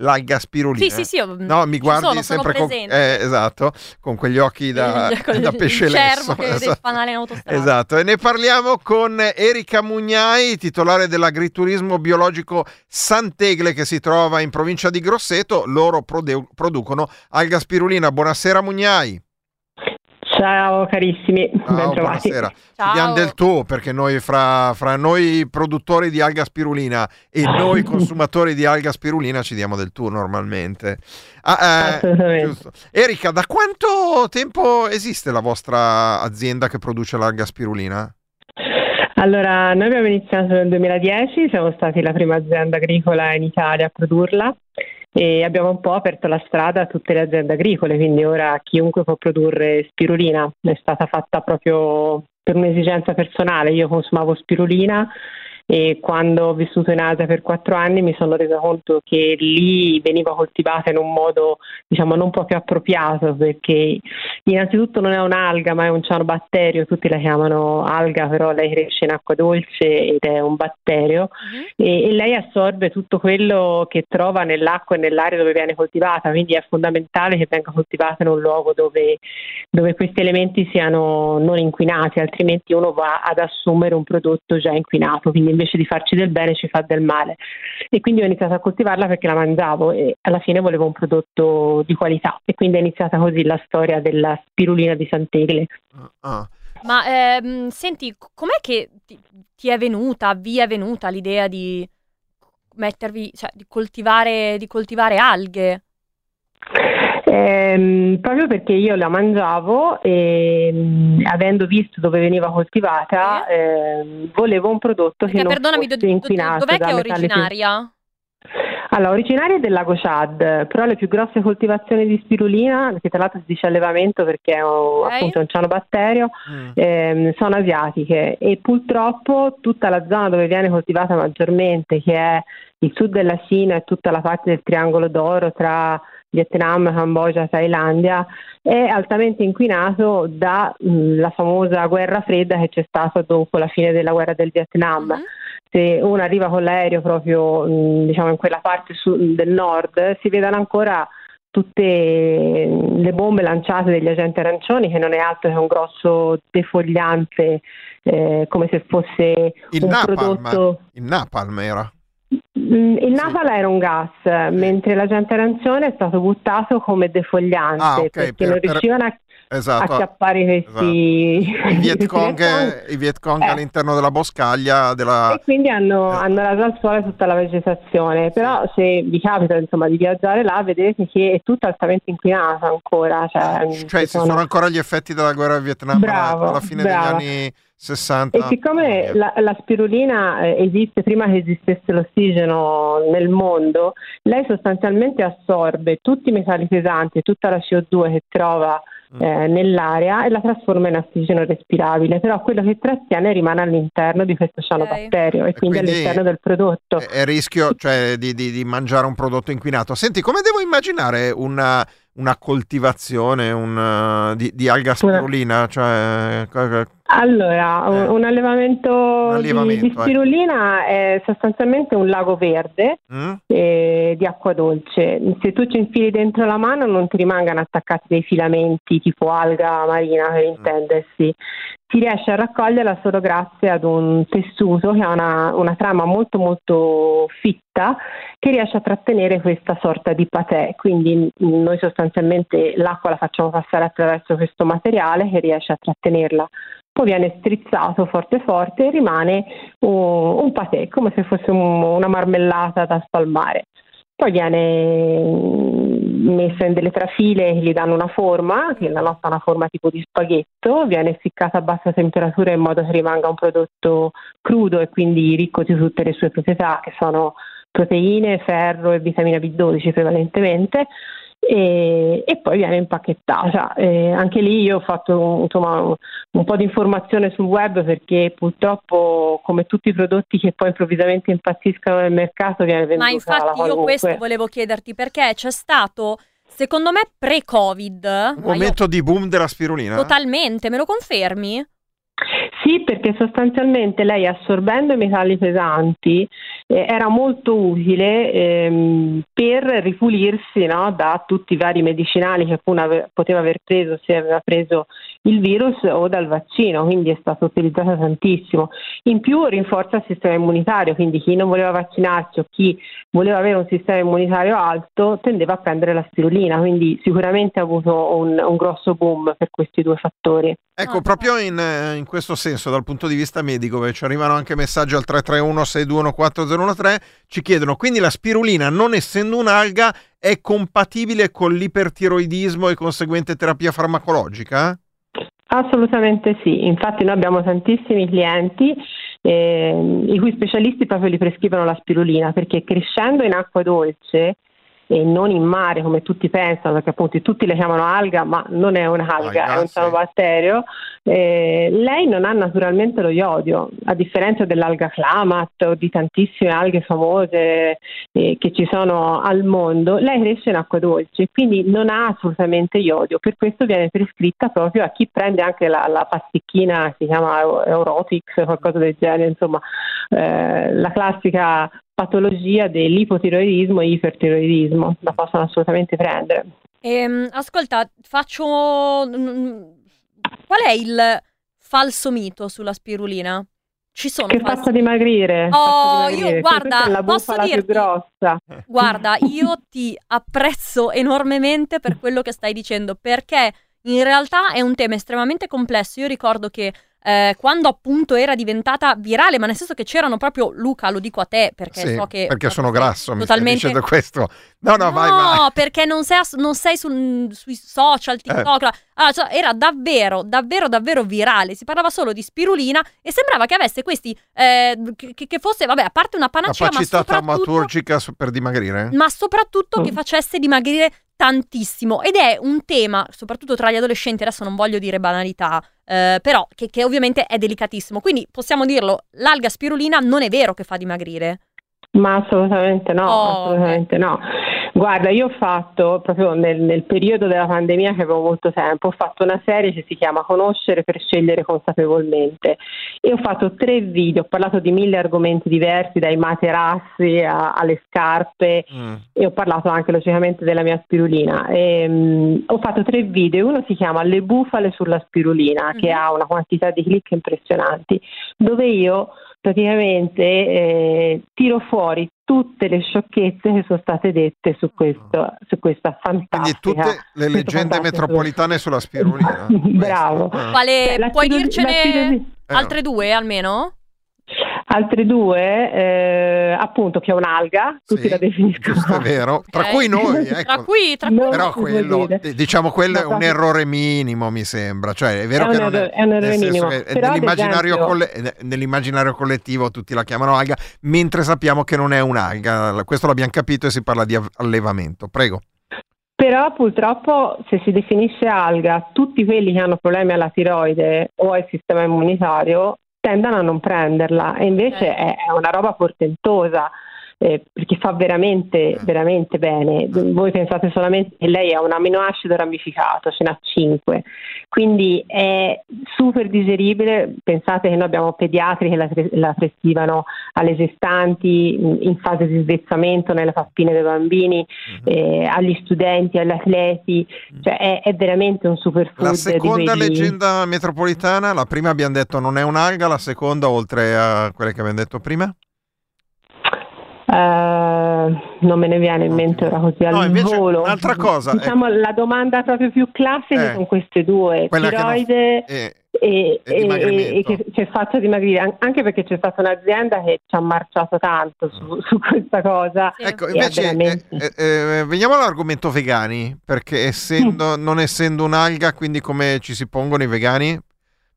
L'alga spirulina. Sì, sì, sì, io- No, mi guardi sono, sono sempre con, presente. eh, esatto, con quegli occhi da, Con il- da pesce il lesso. cervo che Esatto. fanale in autostrada. Esatto, e ne parliamo con Erika Mugnai, titolare dell'agriturismo biologico Sant'Egle che si trova in provincia di Grosseto. Loro prode- producono alga spirulina. Buonasera Mugnai. Ciao carissimi, Ciao, bentrovati. buonasera. Ci diamo del tu perché noi fra, fra noi produttori di alga spirulina e noi consumatori di alga spirulina ci diamo del tu normalmente. Ah, eh. Erika, da quanto tempo esiste la vostra azienda che produce l'alga spirulina? Allora, noi abbiamo iniziato nel 2010, siamo stati la prima azienda agricola in Italia a produrla e abbiamo un po' aperto la strada a tutte le aziende agricole, quindi ora chiunque può produrre spirulina. È stata fatta proprio per un'esigenza personale. Io consumavo spirulina e quando ho vissuto in Asia per quattro anni mi sono resa conto che lì veniva coltivata in un modo diciamo non proprio appropriato perché innanzitutto non è un'alga ma è un cianobatterio, tutti la chiamano alga però lei cresce in acqua dolce ed è un batterio. E, e lei assorbe tutto quello che trova nell'acqua e nell'aria dove viene coltivata, quindi è fondamentale che venga coltivata in un luogo dove, dove questi elementi siano non inquinati, altrimenti uno va ad assumere un prodotto già inquinato, quindi invece di farci del bene ci fa del male. E quindi ho iniziato a coltivarla perché la mangiavo e alla fine volevo un prodotto di qualità e quindi è iniziata così la storia della spirulina di Sant'Egle. Ah. Ma ehm, senti, com'è che ti, ti è venuta, vi è venuta l'idea di mettervi, cioè di coltivare, di coltivare alghe? Ehm, proprio perché io la mangiavo e mh, avendo visto dove veniva coltivata ehm, volevo un prodotto che Perché non perdonami, fosse do- do- inquinato dov'è che è originaria? Allora, originaria è del lago Chad, però le più grosse coltivazioni di spirulina, che tra l'altro si dice allevamento perché è un, Ok. appunto un cianobatterio, ehm, sono asiatiche e purtroppo tutta la zona dove viene coltivata maggiormente, che è il sud della Cina e tutta la parte del triangolo d'oro tra Vietnam, Cambogia, Thailandia, è altamente inquinato dalla famosa guerra fredda che c'è stata dopo la fine della guerra del Vietnam. Se uno arriva con l'aereo proprio mh, diciamo in quella parte su- del nord, si vedono ancora tutte le bombe lanciate dagli agenti arancioni, che non è altro che un grosso defogliante, eh, come se fosse Il un napalm, prodotto. il napalm era. Mm, Il napalm era un gas, mentre l'agente arancione è stato buttato come defogliante Ah, ok, perché per- non riuscivano a Esatto. acchiappare questi I Viet Cong, questi i Viet Cong Eh. all'interno della boscaglia della... e quindi hanno, hanno raso al suolo tutta la vegetazione. Però se vi capita insomma di viaggiare là vedrete che è tutto altamente inquinato ancora. Cioè, Cioè, ci sono ancora gli effetti della guerra del Vietnam Bravo, alla, alla fine bravo. degli anni 60. E siccome la, la spirulina eh, esiste prima che esistesse l'ossigeno nel mondo, lei sostanzialmente assorbe tutti i metalli pesanti e tutta la CO2 che trova eh, nell'aria e la trasforma in ossigeno respirabile, però quello che trattiene rimane all'interno di questo cianobatterio e quindi, quindi all'interno del prodotto. È rischio cioè, di, di- di mangiare un prodotto inquinato. Senti, come devo immaginare una, una coltivazione un, uh, di, di alga spirulina? Cioè, Allora, un, un allevamento, Un allevamento, di, di ecco. spirulina è sostanzialmente un lago verde Mm? eh, di acqua dolce. Se tu ci infili dentro la mano non ti rimangano attaccati dei filamenti tipo alga marina per intendersi. Si riesce a raccoglierla solo grazie ad un tessuto che ha una, una trama molto molto fitta che riesce a trattenere questa sorta di patè. Quindi mm, noi sostanzialmente l'acqua la facciamo passare attraverso questo materiale che riesce a trattenerla poi viene strizzato forte forte e rimane un, un patè, come se fosse un- una marmellata da spalmare. Poi viene messa in delle trafile che gli danno una forma, che la nostra ha una forma tipo di spaghetto, viene essiccata a bassa temperatura in modo che rimanga un prodotto crudo e quindi ricco di tutte le sue proprietà, che sono proteine, ferro e vitamina B12 prevalentemente e, e poi viene impacchettata. Eh, anche lì io ho fatto insomma, un, un po' di informazione sul web perché purtroppo come tutti i prodotti che poi improvvisamente impazziscono nel mercato viene venduta Ma infatti io qualunque. questo volevo chiederti perché c'è stato, secondo me, pre-Covid. Un ma io- momento di boom della spirulina? Totalmente, me lo confermi? Sì, perché sostanzialmente lei assorbendo i metalli pesanti eh, era molto utile ehm, per ripulirsi no, da tutti i vari medicinali che ave- poteva aver preso se aveva preso il virus o dal vaccino, quindi è stata utilizzata tantissimo. In più rinforza il sistema immunitario, quindi chi non voleva vaccinarsi o chi voleva avere un sistema immunitario alto tendeva a prendere la spirulina, quindi sicuramente ha avuto un, un grosso boom per questi due fattori. Ecco, proprio in, eh, in questo senso, dal punto di vista medico, dove ci arrivano anche messaggi al 331-621-4013, ci chiedono, quindi la spirulina, non essendo un'alga, è compatibile con l'ipertiroidismo e conseguente terapia farmacologica? Assolutamente sì, infatti noi abbiamo tantissimi clienti ehm, i cui specialisti proprio li prescrivono la spirulina perché crescendo in acqua dolce e non in mare come tutti pensano, perché appunto tutti le chiamano alga, ma non è un'alga, Alga, è un eh, lei non ha naturalmente lo iodio, a differenza dell'alga clamat o di tantissime alghe famose eh, che ci sono al mondo, lei cresce in acqua dolce, quindi non ha assolutamente iodio, per questo viene prescritta proprio a chi prende anche la, la pasticchina, si chiama Eu- Eurotix, qualcosa del genere, insomma, eh, la classica patologia dell'ipotiroidismo e ipertiroidismo, la possono assolutamente prendere. Ehm, ascolta, faccio... Qual è il falso mito sulla spirulina? Ci sono Che falsi- faccia dimagrire. Oh, faccia io dimagrire. guarda, la posso bufala più dirti- grossa. Guarda, io ti apprezzo enormemente per quello che stai dicendo, perché in realtà è un tema estremamente complesso. Io ricordo che eh, quando appunto era diventata virale, ma nel senso che c'erano proprio, Luca, lo dico a te perché Sì, so che... perché sono grasso, mi totalmente- stai dicendo questo. No, no, vai, no, vai. perché non sei, non sei sul- sui social, TikTok. la- ah, cioè, era davvero, davvero, davvero virale. Si parlava solo di spirulina e sembrava che avesse questi. eh, che, che fosse, vabbè, a parte una panacea, ma Capacità soprattutto, taumaturgica su- per dimagrire? ma soprattutto Mm. che facesse dimagrire tantissimo. Ed è un tema, soprattutto tra gli adolescenti, adesso non voglio dire banalità, eh, però che, che ovviamente è delicatissimo. Quindi possiamo dirlo: l'alga spirulina non è vero che fa dimagrire. Ma assolutamente no, Oh, assolutamente no. Guarda, io ho fatto proprio nel, nel periodo della pandemia che avevo molto tempo, ho fatto una serie che si chiama Conoscere per scegliere consapevolmente. E ho fatto tre video, ho parlato di mille argomenti diversi, dai materassi a- alle scarpe e ho parlato anche logicamente della mia spirulina. E, mm, ho fatto tre video, uno si chiama Le bufale sulla spirulina, che ha una quantità di click impressionanti, dove io praticamente eh, tiro fuori tutte le sciocchezze che sono state dette su, questo, su questa Quindi fantastica tutte le leggende metropolitane sulla spirulina. Bravo. Quale, La puoi dircene la spiruli- altre due almeno? Altre due, eh, appunto, che è un'alga, tutti la definiscono. Giusto, è vero. Tra cui noi, ecco. Tra cui, tra cui Però quello, eh, diciamo, quello è un errore minimo, mi sembra. Cioè, è vero È che un non errore- è un nel errore minimo. ad nell'immaginario, esempio- eh, nell'immaginario collettivo tutti la chiamano alga, mentre sappiamo che non è un'alga. Questo l'abbiamo capito e si parla di allevamento. Prego. Però purtroppo se si definisce alga, tutti quelli che hanno problemi alla tiroide o al sistema immunitario tendono a non prenderla e invece è è una roba portentosa. Eh, perché fa veramente, veramente bene. Voi pensate solamente che lei ha un aminoacido ramificato, ce n'ha 5, quindi è super digeribile. Pensate che noi abbiamo pediatri che la, la prescrivano alle gestanti in- fase di svezzamento nelle pappine dei bambini, eh, agli studenti, agli atleti, cioè è, è veramente un superfood. La seconda quelli- leggenda metropolitana, la prima abbiamo detto non è un'alga, la seconda oltre a quelle che abbiamo detto prima? Eh, non me ne viene in mente ora così al No, invece volo. un'altra cosa, Diciamo la domanda proprio più classica Eh. sono queste due, Quella tiroide eh, e, e e- e che, che faccia dimagrire, An- anche perché c'è stata un'azienda che ci ha marciato tanto su, su questa cosa. Ecco, e ha invece veramente- eh, eh, veniamo all'argomento vegani, perché essendo, non essendo un'alga, quindi come ci si pongono i vegani?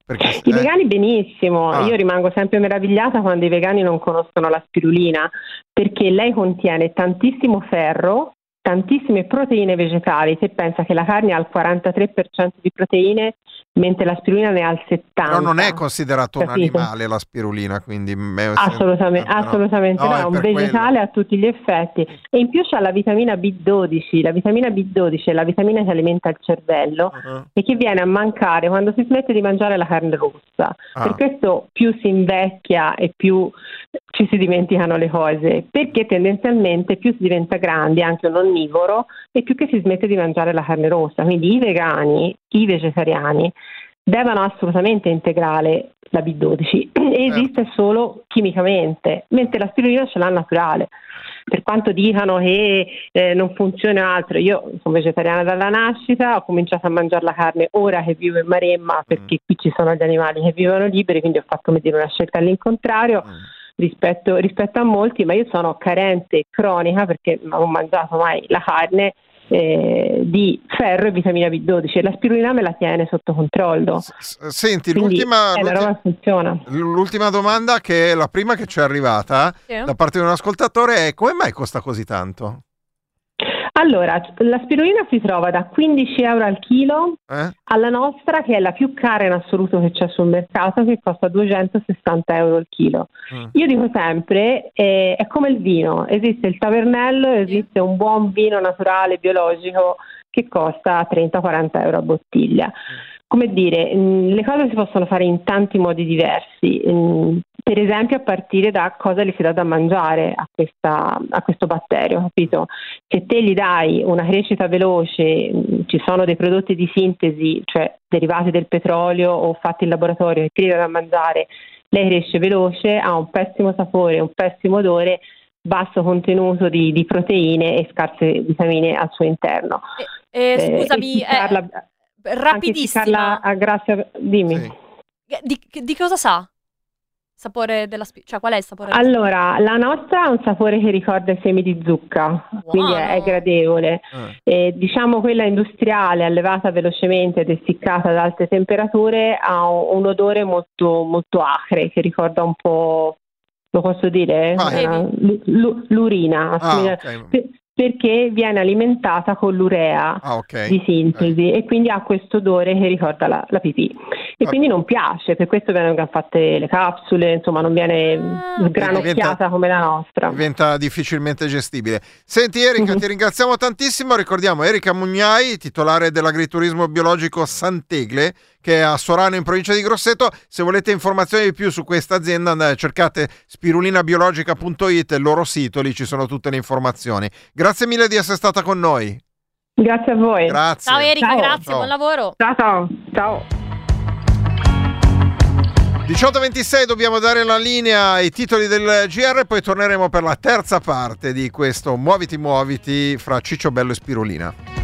Perché, I eh, vegani benissimo, Ah. io rimango sempre meravigliata quando i vegani non conoscono la spirulina, perché lei contiene tantissimo ferro, tantissime proteine vegetali, se pensa che la carne ha il 43% di proteine, mentre la spirulina ne ha il 70%. però non è considerato un Capito? animale la spirulina, quindi... Assolutamente, no. assolutamente No, no, è un vegetale a tutti gli effetti e in più c'ha la vitamina B12, la vitamina B12 è la vitamina che alimenta il cervello Uh-huh. e che viene a mancare quando si smette di mangiare la carne rossa. Ah. Per questo più si invecchia e più ci si dimenticano le cose, perché tendenzialmente più si diventa grandi, anche un onnivoro, e più che si smette di mangiare la carne rossa. Quindi i vegani, i vegetariani, devono assolutamente integrare la B12 e esiste solo chimicamente, mentre la spirulina ce l'ha naturale. Per quanto dicano che eh, non funziona altro, io sono vegetariana dalla nascita, ho cominciato a mangiare la carne ora che vivo in Maremma perché qui ci sono gli animali che vivono liberi, quindi ho fatto come dire, una scelta all'incontrario rispetto, rispetto a molti, ma io sono carente cronica perché non ho mangiato mai la carne eh, di ferro e vitamina B12 e la spirulina me la tiene sotto controllo. Senti, Quindi, l'ultima, eh, la l'ulti- roba funziona. l'ultima domanda, che è la prima che ci è arrivata Sì. da parte di un ascoltatore, è come mai costa così tanto? Allora, la spirulina si trova da 15 euro al chilo Eh? alla nostra, che è la più cara in assoluto che c'è sul mercato, che costa 260 euro al chilo. Mm. Io dico sempre, eh, è come il vino, esiste il tavernello, esiste un buon vino naturale, biologico, che costa 30-40 euro a bottiglia. Come dire, mh, le cose si possono fare in tanti modi diversi, mh, per esempio a partire da cosa gli si dà da mangiare a, questa- a questo batterio, capito? Se te gli dai una crescita veloce, mh, ci sono dei prodotti di sintesi, cioè derivati del petrolio o fatti in laboratorio che ti gli dai da mangiare, lei cresce veloce, ha un pessimo sapore, un pessimo odore, basso contenuto di, di proteine e scarse vitamine al suo interno. Eh, scusami, eh, essiccarla- anche rapidissima. essiccarla a grassa, dimmi. Di, di cosa sa? Sapore della spirulina? Cioè, qual è il sapore? della Allora, la nostra ha un sapore che ricorda i semi di zucca, quindi è, è gradevole. Eh, diciamo quella industriale, allevata velocemente ed essiccata ad alte temperature, ha un, un odore molto, molto acre che ricorda un po', lo posso dire? Eh, lu- lu- l'urina. Ah, assomiglia- ok. per- perché viene alimentata con l'urea Ah, ok. di sintesi e quindi ha questo odore che ricorda la, la pipì e Ah. quindi non piace, per questo vengono fatte le capsule, insomma non viene Ah. sgranocchiata Diventa- come la nostra. Diventa difficilmente gestibile. Senti Erika, Mhm. ti ringraziamo tantissimo. Ricordiamo Erika Mugnai, titolare dell'agriturismo biologico Santegle, che è a Sorano in provincia di Grosseto. Se volete informazioni di più su questa azienda, andate, cercate spirulinabiologica.it, il loro sito, lì ci sono tutte le informazioni. Grazie mille di essere stata con noi. Grazie a voi. Grazie. Ciao Erika, Ciao. grazie, Ciao. buon lavoro. Ciao ciao. ciao. 18.26 dobbiamo dare la linea ai titoli del GR, poi torneremo per la terza parte di questo Muoviti Muoviti fra Ciccio Bello e Spirulina.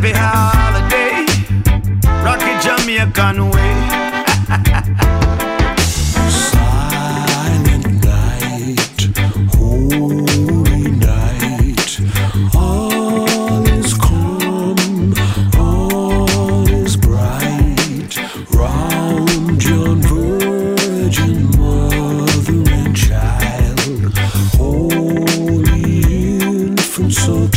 Happy holiday. Rocket Jamaican way. Silent night, holy night. All is calm, all is bright. Round yon virgin mother and child. Holy infant, so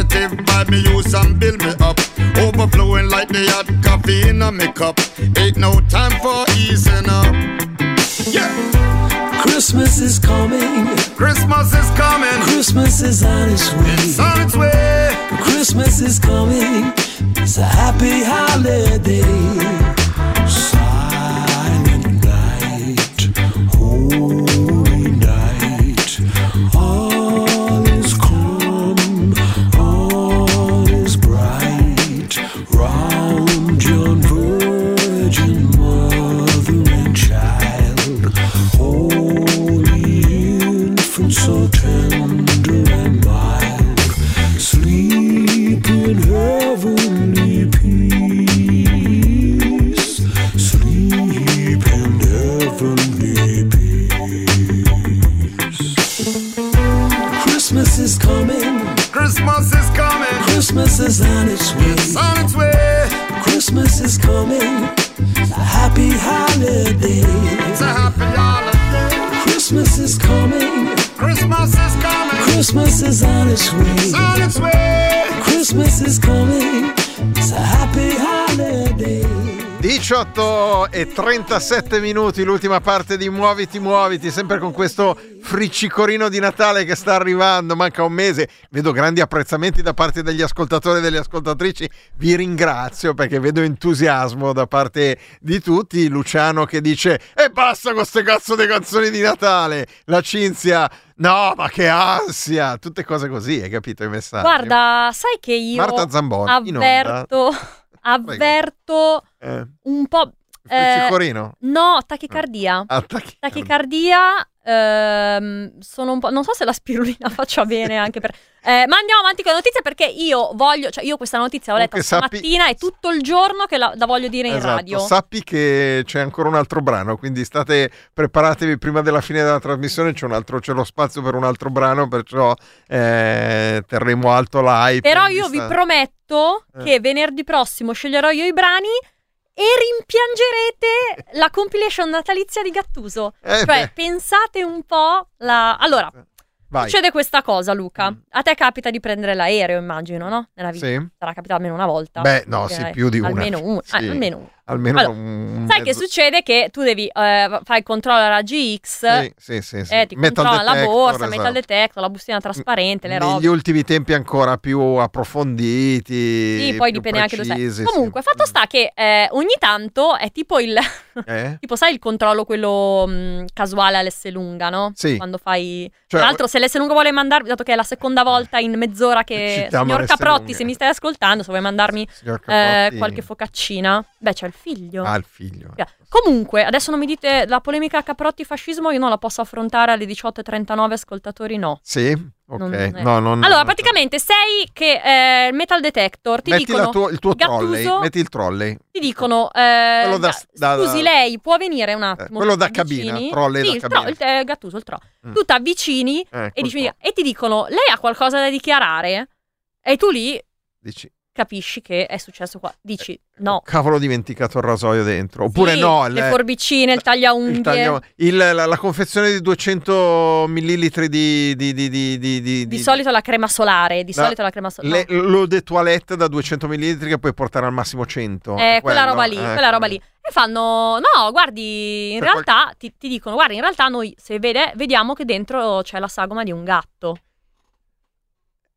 positive vibe, me use and build me up. Overflowing like the hot coffee in a cup. Ain't no time for easing up. Yeah. Christmas is coming. Christmas is coming. Christmas is on its way. It's on its way. Christmas is coming. It's a happy holiday. 18 e 37 minuti, l'ultima parte di Muoviti, muoviti, sempre con questo friccicorino di Natale che sta arrivando, manca un mese. Vedo grandi apprezzamenti da parte degli ascoltatori e delle ascoltatrici. Vi ringrazio perché vedo entusiasmo da parte di tutti. Luciano che dice: E basta con queste cazzo di canzoni di Natale. La Cinzia. No, ma che ansia! Tutte cose così, hai capito i messaggi? Guarda, sai che io Marta Zamboni, avverto, avverto Eh, un po'... friccicorino? no, tachicardia. Ah, tacchi- Tachicardia, ehm, sono un po'... Non so se la spirulina faccia bene anche per... Eh, ma andiamo avanti con la notizia perché io voglio... Cioè io questa notizia l'ho letta Comunque sappi- stamattina e tutto il giorno che la, la voglio dire in Esatto, radio. sappi che c'è ancora un altro brano, quindi state preparatevi prima della fine della trasmissione, c'è un altro c'è lo spazio per un altro brano, perciò eh, terremo alto l'hype. Però io vi prometto Eh. che venerdì prossimo sceglierò io i brani e rimpiangerete la compilation natalizia di Gattuso. Eh cioè, beh. pensate un po' la... Allora, Vai. succede questa cosa, Luca. A te capita di prendere l'aereo, immagino, no? Nella vita. Sì. Sarà capitato almeno una volta. Beh, no, sì, eh, più di una. Almeno uno. Sì. eh, almeno uno. Almeno Allora, un Sai che mezzo- succede? Che tu devi eh, fare il controllo raggi X, Sì, sì, sì, sì. eh, ti Metal controlla la detector, borsa, esatto. metal detector, la bustina trasparente, le robe. Negli ultimi tempi ancora più approfonditi. Sì, poi dipende anche dove sei. precisi, sì. Comunque, fatto sta che eh, ogni tanto è tipo il. Eh? tipo, sai il controllo quello mh, casuale all'S lunga, no? Sì. Quando fai. Cioè, Tra l'altro, se l'S lunga vuole mandarmi, dato che è la seconda volta in mezz'ora che. Signor Caprotti, se mi stai ascoltando, se vuoi mandarmi eh, qualche focaccina. Beh, c'è il figlio. Ah, il figlio. Comunque, adesso non mi dite la polemica Caprotti-fascismo, io non la posso affrontare alle 18.39, ascoltatori no. Sì? Ok. Non- eh. No, non- allora, non- praticamente sei che eh, il metal detector ti Metti dicono tua- il tuo trolley. Gattuso, Metti il trolley. ti dicono eh, da- da- scusi da- lei può venire un attimo quello da cabina, avvicini?" trolley sì, da il cabina. tro- il eh, Gattuso il tro Mm. tu ti avvicini Eh, e, dici- e ti dicono lei ha qualcosa da dichiarare e tu lì Dici, capisci che è successo qua dici no cavolo, ho dimenticato il rasoio dentro. Oppure Sì, no, le il- forbicine il tagliaunghie il taglio- il- la, la confezione di 200 millilitri di... Di, di, di, di, di- di solito la crema solare di La- solito la crema solare le- l'eau de toilette da 200 millilitri che puoi portare al massimo 100. Eh, quella roba lì, Eh, quella roba lì. E fanno, no, guardi, in realtà ti, ti dicono, guarda, in realtà noi se vede, vediamo che dentro c'è la sagoma di un gatto.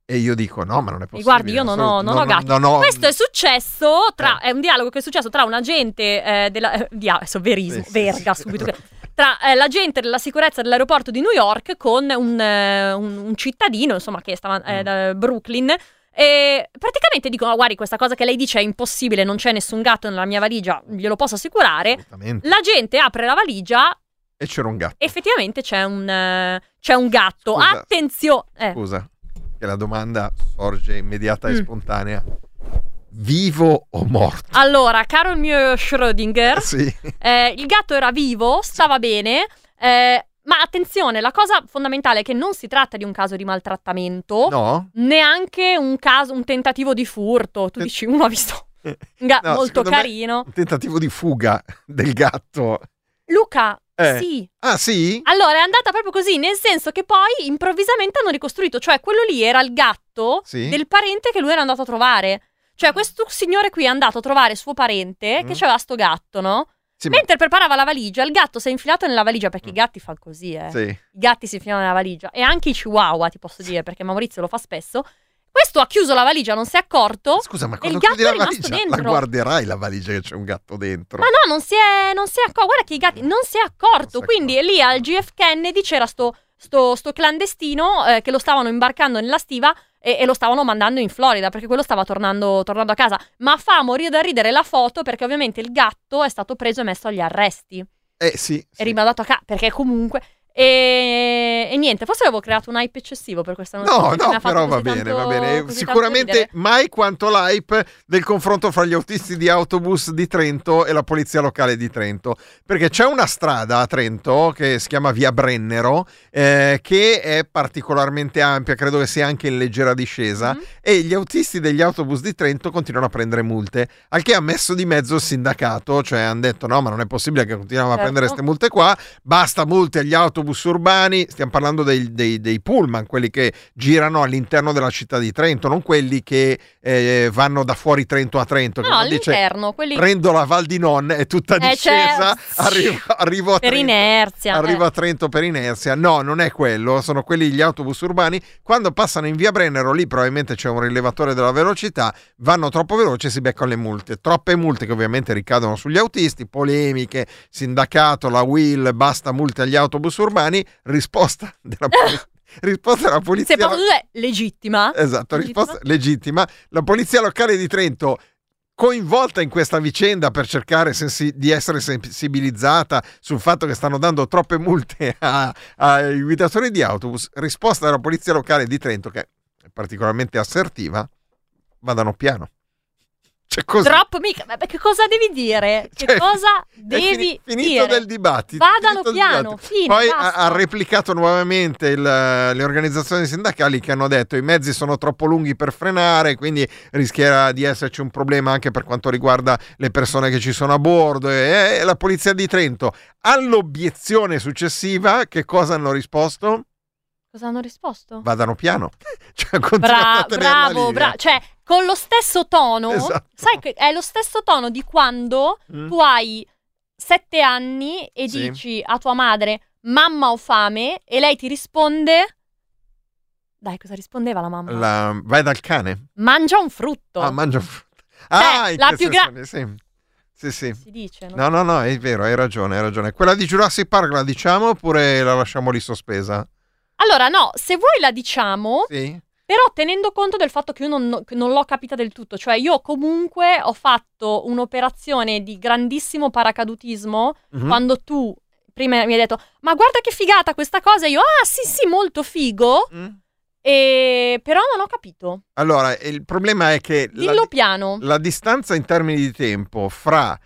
E io dico, no, ma non è possibile. guardi, io non ho, non ho gatti. non ho- Questo è successo tra, è un dialogo che è successo tra un agente eh, della, eh, dia- adesso verismo, Sì, sì, verga sì. subito, che- tra eh, l'agente della sicurezza dell'aeroporto di New York con un, eh, un- un cittadino, insomma, che stava Mm. eh, da Brooklyn. E praticamente dicono: "Oh, Guardi, questa cosa che lei dice è impossibile, non c'è nessun gatto nella mia valigia, glielo posso assicurare. Assolutamente. L'agente apre la valigia, E c'era un gatto. effettivamente c'è un, eh, c'è un gatto. Attenzione! Eh, Scusa, che la domanda sorge immediata e Mm. spontanea. Vivo o morto? Allora, caro il mio Schrödinger, Sì. eh, il gatto era vivo, stava bene. eh, Ma attenzione, la cosa fondamentale è che non si tratta di un caso di maltrattamento, No? neanche un caso, un tentativo di furto. Tu dici, uno ha visto un gatto No, molto carino. Un tentativo di fuga del gatto. Luca, Eh. sì. Ah, sì? Allora è andata proprio così, nel senso che poi improvvisamente hanno ricostruito, cioè quello lì era il gatto Sì. del parente che lui era andato a trovare. Cioè questo signore qui è andato a trovare suo parente Mm. che aveva sto gatto, no? Sì, ma- Mentre preparava la valigia, il gatto si è infilato nella valigia perché i gatti fanno così, eh. Mm. Sì. I gatti si infilano nella valigia e anche i chihuahua, ti posso dire, perché Maurizio lo fa spesso. Questo ha chiuso la valigia, non si è accorto. Scusa, ma e quando il gatto chiudi è la valigia, dentro. la guarderai la valigia che c'è un gatto dentro. Ma no, non si è, non si è accorto. Guarda che i gatti non si è accorto. Quindi lì al GF Kennedy c'era sto, sto, sto clandestino eh, che lo stavano imbarcando nella stiva e, e lo stavano mandando in Florida perché quello stava tornando, tornando a casa. Ma fa morire da ridere la foto perché ovviamente il gatto è stato preso e messo agli arresti. Eh sì. È rimandato a casa perché comunque. E, e niente, forse avevo creato un hype eccessivo per questa notizia. No, no, però va bene, tanto- va bene. Sicuramente mai quanto l'hype del confronto fra gli autisti di autobus di Trento e la polizia locale di Trento. Perché c'è una strada a Trento che si chiama Via Brennero, eh, che è particolarmente ampia, credo che sia anche in leggera discesa, Mm-hmm. e gli autisti degli autobus di Trento continuano a prendere multe. Al che ha messo di mezzo il sindacato, cioè hanno detto no, ma non è possibile che continuiamo a Certo. prendere queste multe qua, basta multe agli autobus urbani, stiamo parlando dei, dei- dei pullman, quelli che girano all'interno della città di Trento, non quelli che eh, vanno da fuori Trento a Trento. No, uno dice, all'interno. Quelli... Prendo la Val di Non, è tutta Eh, discesa, cioè, arrivo, arrivo a Per Trento. inerzia. Arriva eh. a Trento per inerzia. No, non è quello, sono quelli gli autobus urbani. Quando passano in via Brennero, lì probabilmente c'è un rilevatore della velocità, vanno troppo veloci e si beccano le multe. Troppe multe che ovviamente ricadono sugli autisti, polemiche, sindacato, la Will, basta multe agli autobus urbani. Risposta della polizia. risposta della Se polizia. posso dire, legittima. Esatto, risposta legittima. La polizia locale di Trento coinvolta in questa vicenda per cercare sensi- di essere sensibilizzata sul fatto che stanno dando troppe multe ai guidatori di autobus. Risposta della polizia locale di Trento, che è particolarmente assertiva, vadano piano. Cioè, così. Troppo mica. Ma che cosa devi dire? Che Cioè, cosa devi fini- finito dire? del dibattito. Vadano piano, fine, Poi ha, ha replicato nuovamente il- le organizzazioni sindacali che hanno detto i mezzi sono troppo lunghi per frenare, quindi rischierà di esserci un problema anche per quanto riguarda le persone che ci sono a bordo. E, e la polizia di Trento all'obiezione successiva, che cosa hanno risposto? Cosa hanno risposto? Vadano piano. Cioè, Bra- bravo, bravo. Cioè, con lo stesso tono, Esatto. sai che è lo stesso tono di quando Mm. tu hai sette anni e Sì. dici a tua madre mamma ho fame e lei ti risponde dai cosa rispondeva la mamma? La- vai dal cane? mangia un frutto Ah, mangia un frutto. Ah, in la più senso gra- lì, sì. Sì, sì. si dice no? No, no, no, è vero, hai ragione, hai ragione. Quella di Jurassic Park la diciamo oppure la lasciamo lì sospesa? Allora no se vuoi la diciamo Sì. Però tenendo conto del fatto che io non, non l'ho capita del tutto, cioè io comunque ho fatto un'operazione di grandissimo paracadutismo Mhm. quando tu prima mi hai detto ma guarda che figata questa cosa, io ah sì sì molto figo, Mm. e... però non ho capito, Allora, il problema è che la, dillo piano. la distanza in termini di tempo fra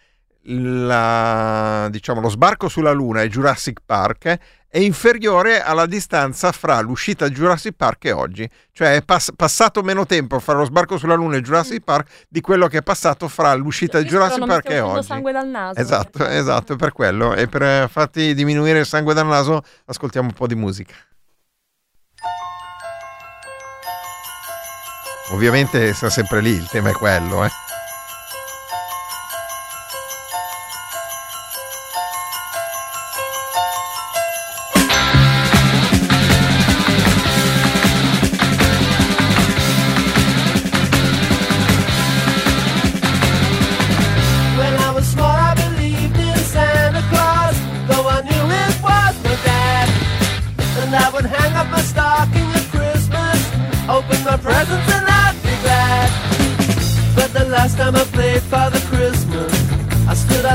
la- diciamo, lo sbarco sulla Luna e Jurassic Park è inferiore alla distanza fra l'uscita di Jurassic Park e oggi. Cioè è pass- passato meno tempo fra lo sbarco sulla Luna e Jurassic Park di quello che è passato fra l'uscita di Jurassic Park e oggi. sangue dal naso. Esatto, esatto, è per quello. E per eh, farti diminuire il sangue dal naso, ascoltiamo un po' di musica. Ovviamente sta sempre lì, il tema è quello, eh.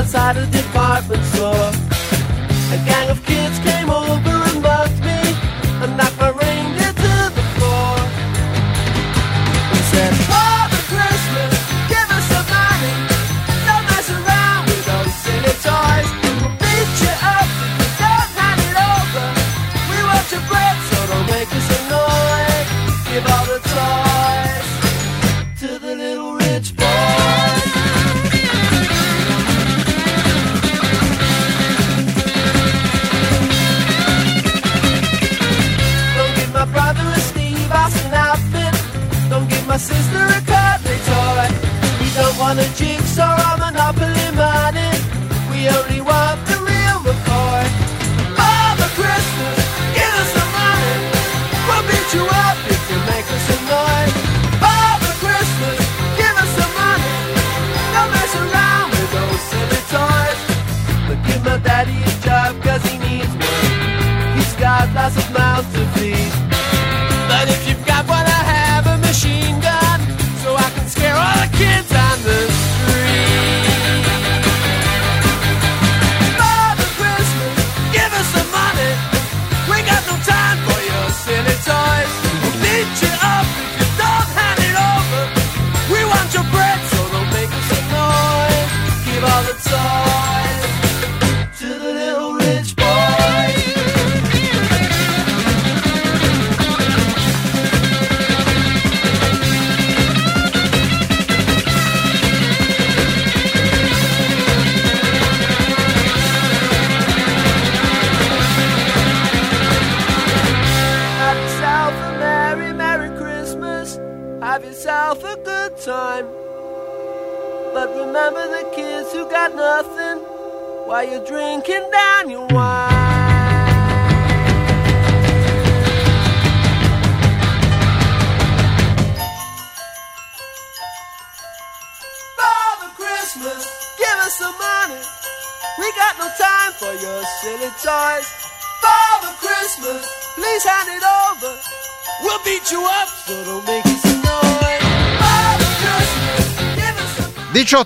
Outside a department store. A gang of kids so I'm a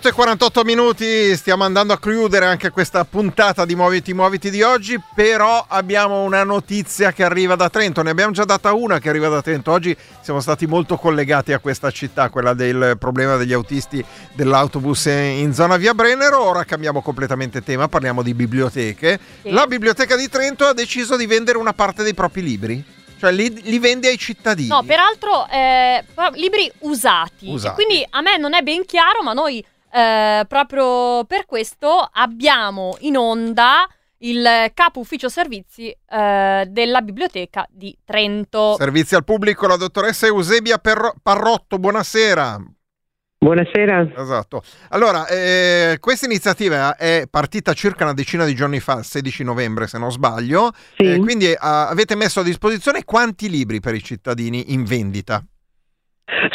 18 e 48 minuti, stiamo andando a chiudere anche questa puntata di Muoviti Muoviti di oggi, però abbiamo una notizia che arriva da Trento, ne abbiamo già data una che arriva da Trento, oggi siamo stati molto collegati a questa città, quella del problema degli autisti dell'autobus in zona Via Brennero, ora cambiamo completamente tema, parliamo di biblioteche. Sì. La biblioteca di Trento ha deciso di vendere una parte dei propri libri, cioè li, li vende ai cittadini. No, peraltro, eh, libri usati. Usati. Quindi a me non è ben chiaro, ma noi eh, proprio per questo abbiamo in onda il capo ufficio servizi eh, della biblioteca di Trento. Servizi al pubblico, la dottoressa Eusebia Perro- Parrotto, buonasera. Buonasera. Esatto. Allora, eh, questa iniziativa è partita circa una decina di giorni fa, il 16 novembre se non sbaglio, Sì. Eh, quindi eh, avete messo a disposizione quanti libri per i cittadini in vendita?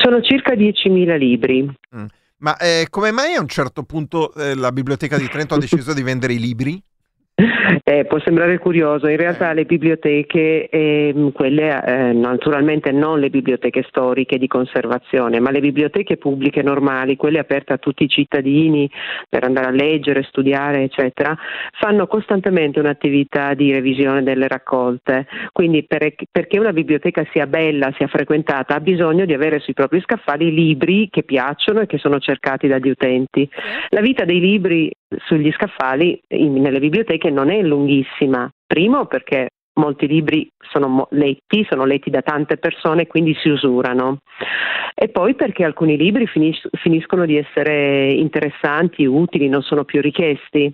Sono circa 10.000 libri. Mm. Ma eh, come mai a un certo punto eh, la biblioteca di Trento ha deciso di vendere i libri? Eh, può sembrare curioso, in realtà le biblioteche, ehm, quelle eh, naturalmente non le biblioteche storiche di conservazione, ma le biblioteche pubbliche normali, quelle aperte a tutti i cittadini per andare a leggere, studiare, eccetera, fanno costantemente un'attività di revisione delle raccolte. Quindi per- perché una biblioteca sia bella, sia frequentata, ha bisogno di avere sui propri scaffali libri che piacciono e che sono cercati dagli utenti. La vita dei libri sugli scaffali in- nelle biblioteche non è lunghissima. Primo perché molti libri sono letti, sono letti da tante persone, quindi si usurano. E poi perché alcuni libri finis- finiscono di essere interessanti, utili, non sono più richiesti.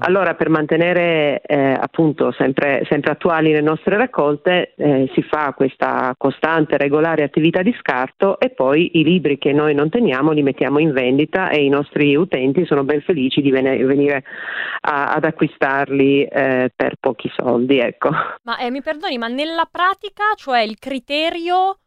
Allora, per mantenere eh, appunto sempre, sempre attuali le nostre raccolte, eh, si fa questa costante, regolare attività di scarto e poi i libri che noi non teniamo li mettiamo in vendita e i nostri utenti sono ben felici di vene- venire a- ad acquistarli eh, per pochi soldi. Ecco. Ma eh, mi perdoni, ma nella pratica, cioè il criterio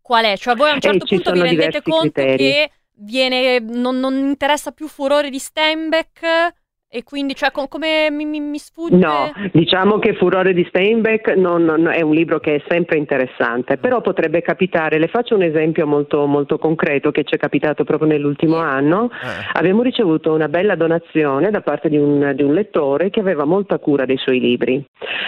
qual è? Cioè voi a un Eh, certo ci punto vi rendete conto criteri. che viene, non, non interessa più furore di Steinbeck e quindi, cioè, com- come mi, mi- mi sfugge? No, diciamo che Furore di Steinbeck non- non- è un libro che è sempre interessante, però potrebbe capitare, le faccio un esempio molto, molto concreto che ci è capitato proprio nell'ultimo anno, abbiamo ricevuto una bella donazione da parte di un, di un lettore che aveva molta cura dei suoi libri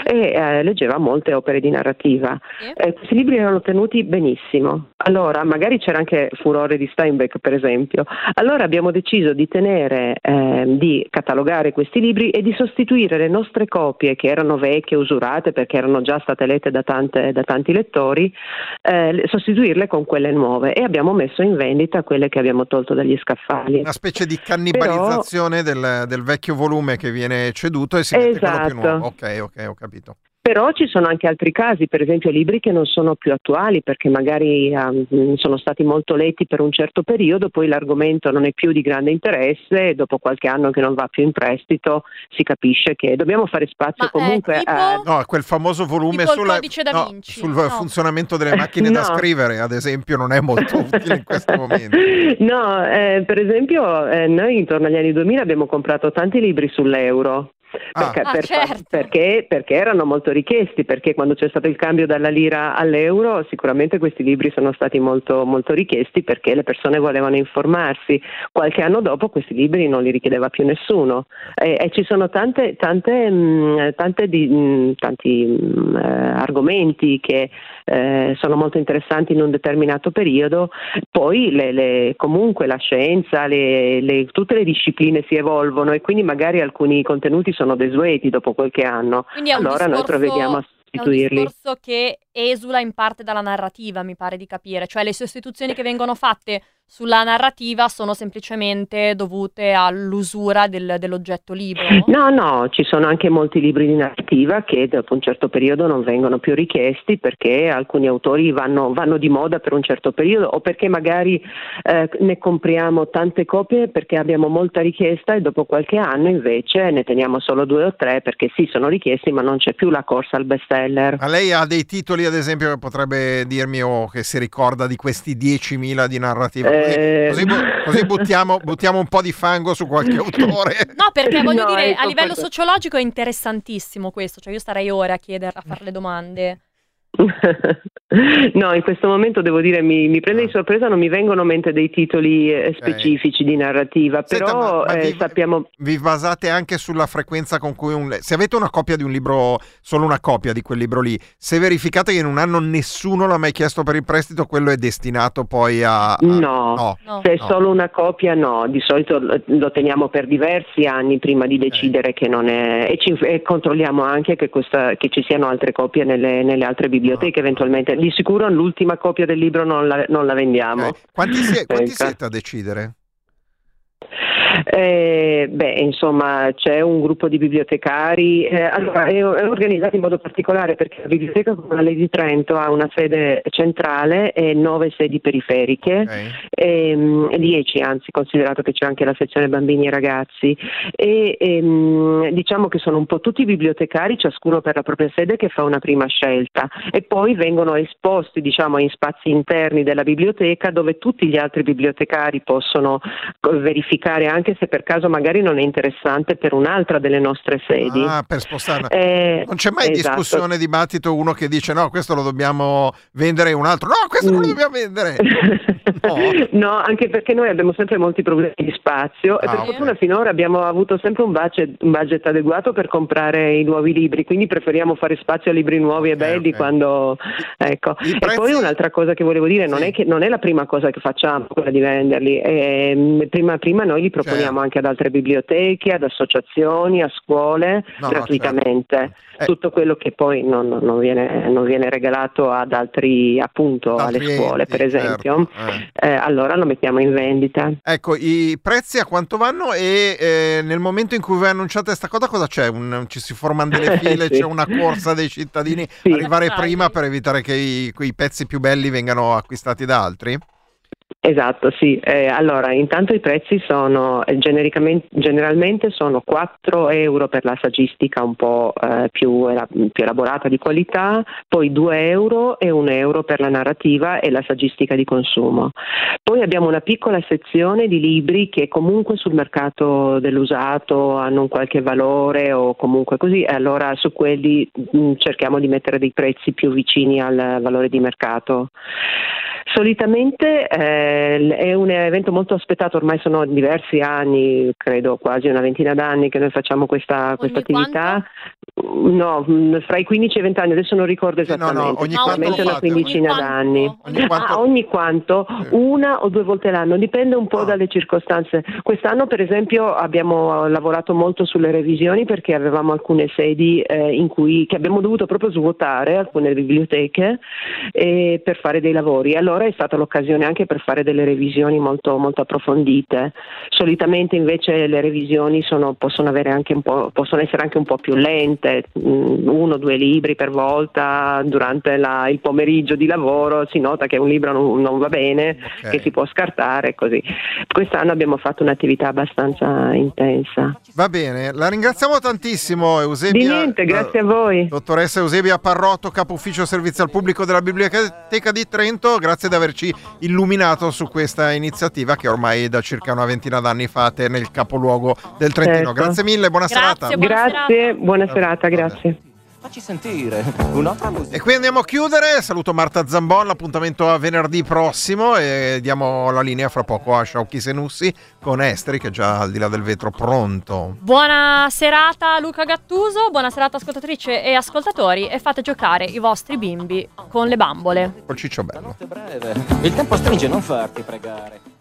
e eh, leggeva molte opere di narrativa. Eh, questi libri erano tenuti benissimo, allora magari c'era anche Furore di Steinbeck per esempio, allora abbiamo deciso di tenere, ehm, di catalogare questi libri e di sostituire le nostre copie che erano vecchie, usurate perché erano già state lette da, tante- da tanti lettori, eh, le- sostituirle con quelle nuove e abbiamo messo in vendita quelle che abbiamo tolto dagli scaffali. Una specie di cannibalizzazione del, del vecchio volume che viene ceduto e si mette quello più Esatto. nuovo. Ok, ok, ho capito. Però ci sono anche altri casi, per esempio libri che non sono più attuali perché magari ehm, sono stati molto letti per un certo periodo, poi l'argomento non è più di grande interesse e dopo qualche anno che non va più in prestito si capisce che dobbiamo fare spazio comunque a... No, quel famoso volume Tipo sulla- da no, Vinci, sul no. funzionamento delle macchine da No. scrivere, ad esempio, non è molto utile in questo momento. No, eh, per esempio eh, noi intorno agli anni 2000 abbiamo comprato tanti libri sull'euro. Perché, Ah, per- certo. perché- perché erano molto richiesti, perché quando c'è stato il cambio dalla lira all'euro sicuramente questi libri sono stati molto, molto richiesti perché le persone volevano informarsi. Qualche anno dopo questi libri non li richiedeva più nessuno e, e ci sono tante, tante, mh, tante di- mh, tanti mh, eh, argomenti che eh, sono molto interessanti in un determinato periodo, poi le- le- comunque la scienza, le- le- tutte le discipline si evolvono e quindi magari alcuni contenuti sono desueti dopo qualche anno. Quindi è un allora noi discorso- provvediamo a È un sostituirli. discorso che esula in parte dalla narrativa, mi pare di capire, cioè le sostituzioni che vengono fatte sulla narrativa sono semplicemente dovute all'usura del- dell'oggetto libro. No, no, ci sono anche molti libri di narrativa che dopo un certo periodo non vengono più richiesti perché alcuni autori vanno, vanno di moda per un certo periodo o perché magari eh, ne compriamo tante copie perché abbiamo molta richiesta e dopo qualche anno invece ne teniamo solo due o tre perché sì, sono richiesti ma non c'è più la corsa al bestseller. Ma lei ha dei titoli, ad esempio, che potrebbe dirmi o che si ricorda di questi 10.000 di narrativa? Così, Eh. così bu- così buttiamo, buttiamo un po' di fango su qualche autore. No, perché voglio No, dire, ecco, a livello sociologico è interessantissimo questo, cioè io starei ore a chiedere, a fare le domande. No, in questo momento devo dire mi, mi prende Ah. di sorpresa, non mi vengono a mente dei titoli eh, specifici di narrativa, Senta, però ma- ma eh, vi- sappiamo... Vi basate anche sulla frequenza con cui un... Se avete una copia di un libro, solo una copia di quel libro lì, se verificate che in un anno nessuno l'ha mai chiesto per il prestito, quello è destinato poi a... a- No, no, se è no. solo una copia no, di solito lo, teniamo per diversi anni prima di decidere che non è e, ci- e controlliamo anche che, questa- che ci siano altre copie nelle, nelle altre biblioteche eventualmente. Di sicuro l'ultima copia del libro non la, non la vendiamo. Ok. Quanti, sie- quanti siete a decidere? Eh, beh, insomma, c'è un gruppo di bibliotecari. eh, allora, è, è organizzato in modo particolare perché la Biblioteca Comunale di Trento ha una sede centrale e nove sedi periferiche, ehm, dieci anzi, considerato che c'è anche la sezione bambini e ragazzi. E ehm, diciamo che sono un po' tutti bibliotecari, ciascuno per la propria sede, che fa una prima scelta e poi vengono esposti, diciamo, in spazi interni della biblioteca dove tutti gli altri bibliotecari possono verificare anche se per caso magari non è interessante per un'altra delle nostre sedi. Ah, per spostarla. Eh, Non c'è mai esatto. discussione, dibattito, uno che dice no, questo lo dobbiamo vendere e un altro no, questo Mm. non lo dobbiamo vendere. No, anche perché noi abbiamo sempre molti problemi di spazio e Ah, per ok. fortuna finora abbiamo avuto sempre un budget, un budget adeguato per comprare i nuovi libri, quindi preferiamo fare spazio a libri nuovi e belli ok. quando... Ecco. I E prezzi- poi un'altra cosa che volevo dire, non, Sì. è che, non è la prima cosa che facciamo, quella di venderli, Ehm, prima, prima noi li proponiamo Certo. anche ad altre biblioteche, ad associazioni, a scuole, No, no, gratuitamente. certo. Eh. Tutto quello che poi non, non- viene, non viene regalato ad altri, appunto, Ad alle scuole, per esempio certo, eh. eh, allora lo mettiamo in vendita. Ecco, i prezzi a quanto vanno e eh, nel momento in cui voi annunciate questa cosa cosa c'è? Un- ci si formano delle file, Sì. c'è una corsa dei cittadini Sì. arrivare prima per evitare che i, quei pezzi più belli vengano acquistati da altri? Esatto, sì. Eh, allora, intanto i prezzi sono eh, generalmente sono 4 euro per la saggistica un po' eh, più, più elaborata di qualità, poi 2 euro e 1 euro per la narrativa e la saggistica di consumo. Poi abbiamo una piccola sezione di libri che comunque sul mercato dell'usato hanno un qualche valore o comunque così, e allora su quelli mh, cerchiamo di mettere dei prezzi più vicini al valore di mercato. Solitamente eh, è un evento molto aspettato, ormai sono diversi anni, credo quasi una ventina d'anni che noi facciamo questa, questa attività. No, mh, fra i 15 e i 20 anni, adesso non ricordo Sì, no, no, esattamente, ogni quanto sicuramente una quindicina Ogni d'anni. Ogni quanto- Ah, ogni quanto, una o due volte l'anno, dipende un po' Ah. dalle circostanze. Quest'anno, per esempio, abbiamo lavorato molto sulle revisioni perché avevamo alcune sedi eh, in cui che abbiamo dovuto proprio svuotare alcune biblioteche eh, per fare dei lavori. Allora ora è stata l'occasione anche per fare delle revisioni molto, molto approfondite. Solitamente invece le revisioni sono- possono, avere anche un po', possono essere anche un po' più lente, mm, uno o due libri per volta durante la- il pomeriggio di lavoro, si nota che un libro non, non va bene, Ok. che si può scartare così. Quest'anno abbiamo fatto un'attività abbastanza intensa. Va bene, la ringraziamo tantissimo Eusebia. Di niente, grazie a voi. Dottoressa Eusebia Parrotto, capo ufficio servizio al pubblico della Biblioteca di Trento, grazie di averci illuminato su questa iniziativa che ormai da circa una ventina d'anni fate nel capoluogo del Trentino. Certo. Grazie mille, buona serata. grazie, buona serata, grazie. Facci sentire un'altra musica. E qui andiamo a chiudere. Saluto Marta Zambon. L'appuntamento a venerdì prossimo. E diamo la linea fra poco a Sciocchi Senussi con Esteri, che è già al di là del vetro pronto. Buona serata Luca Gattuso, buona serata ascoltatrici e ascoltatori e fate giocare i vostri bimbi con le bambole. Col ciccio bello. Il tempo stringe, non farti pregare.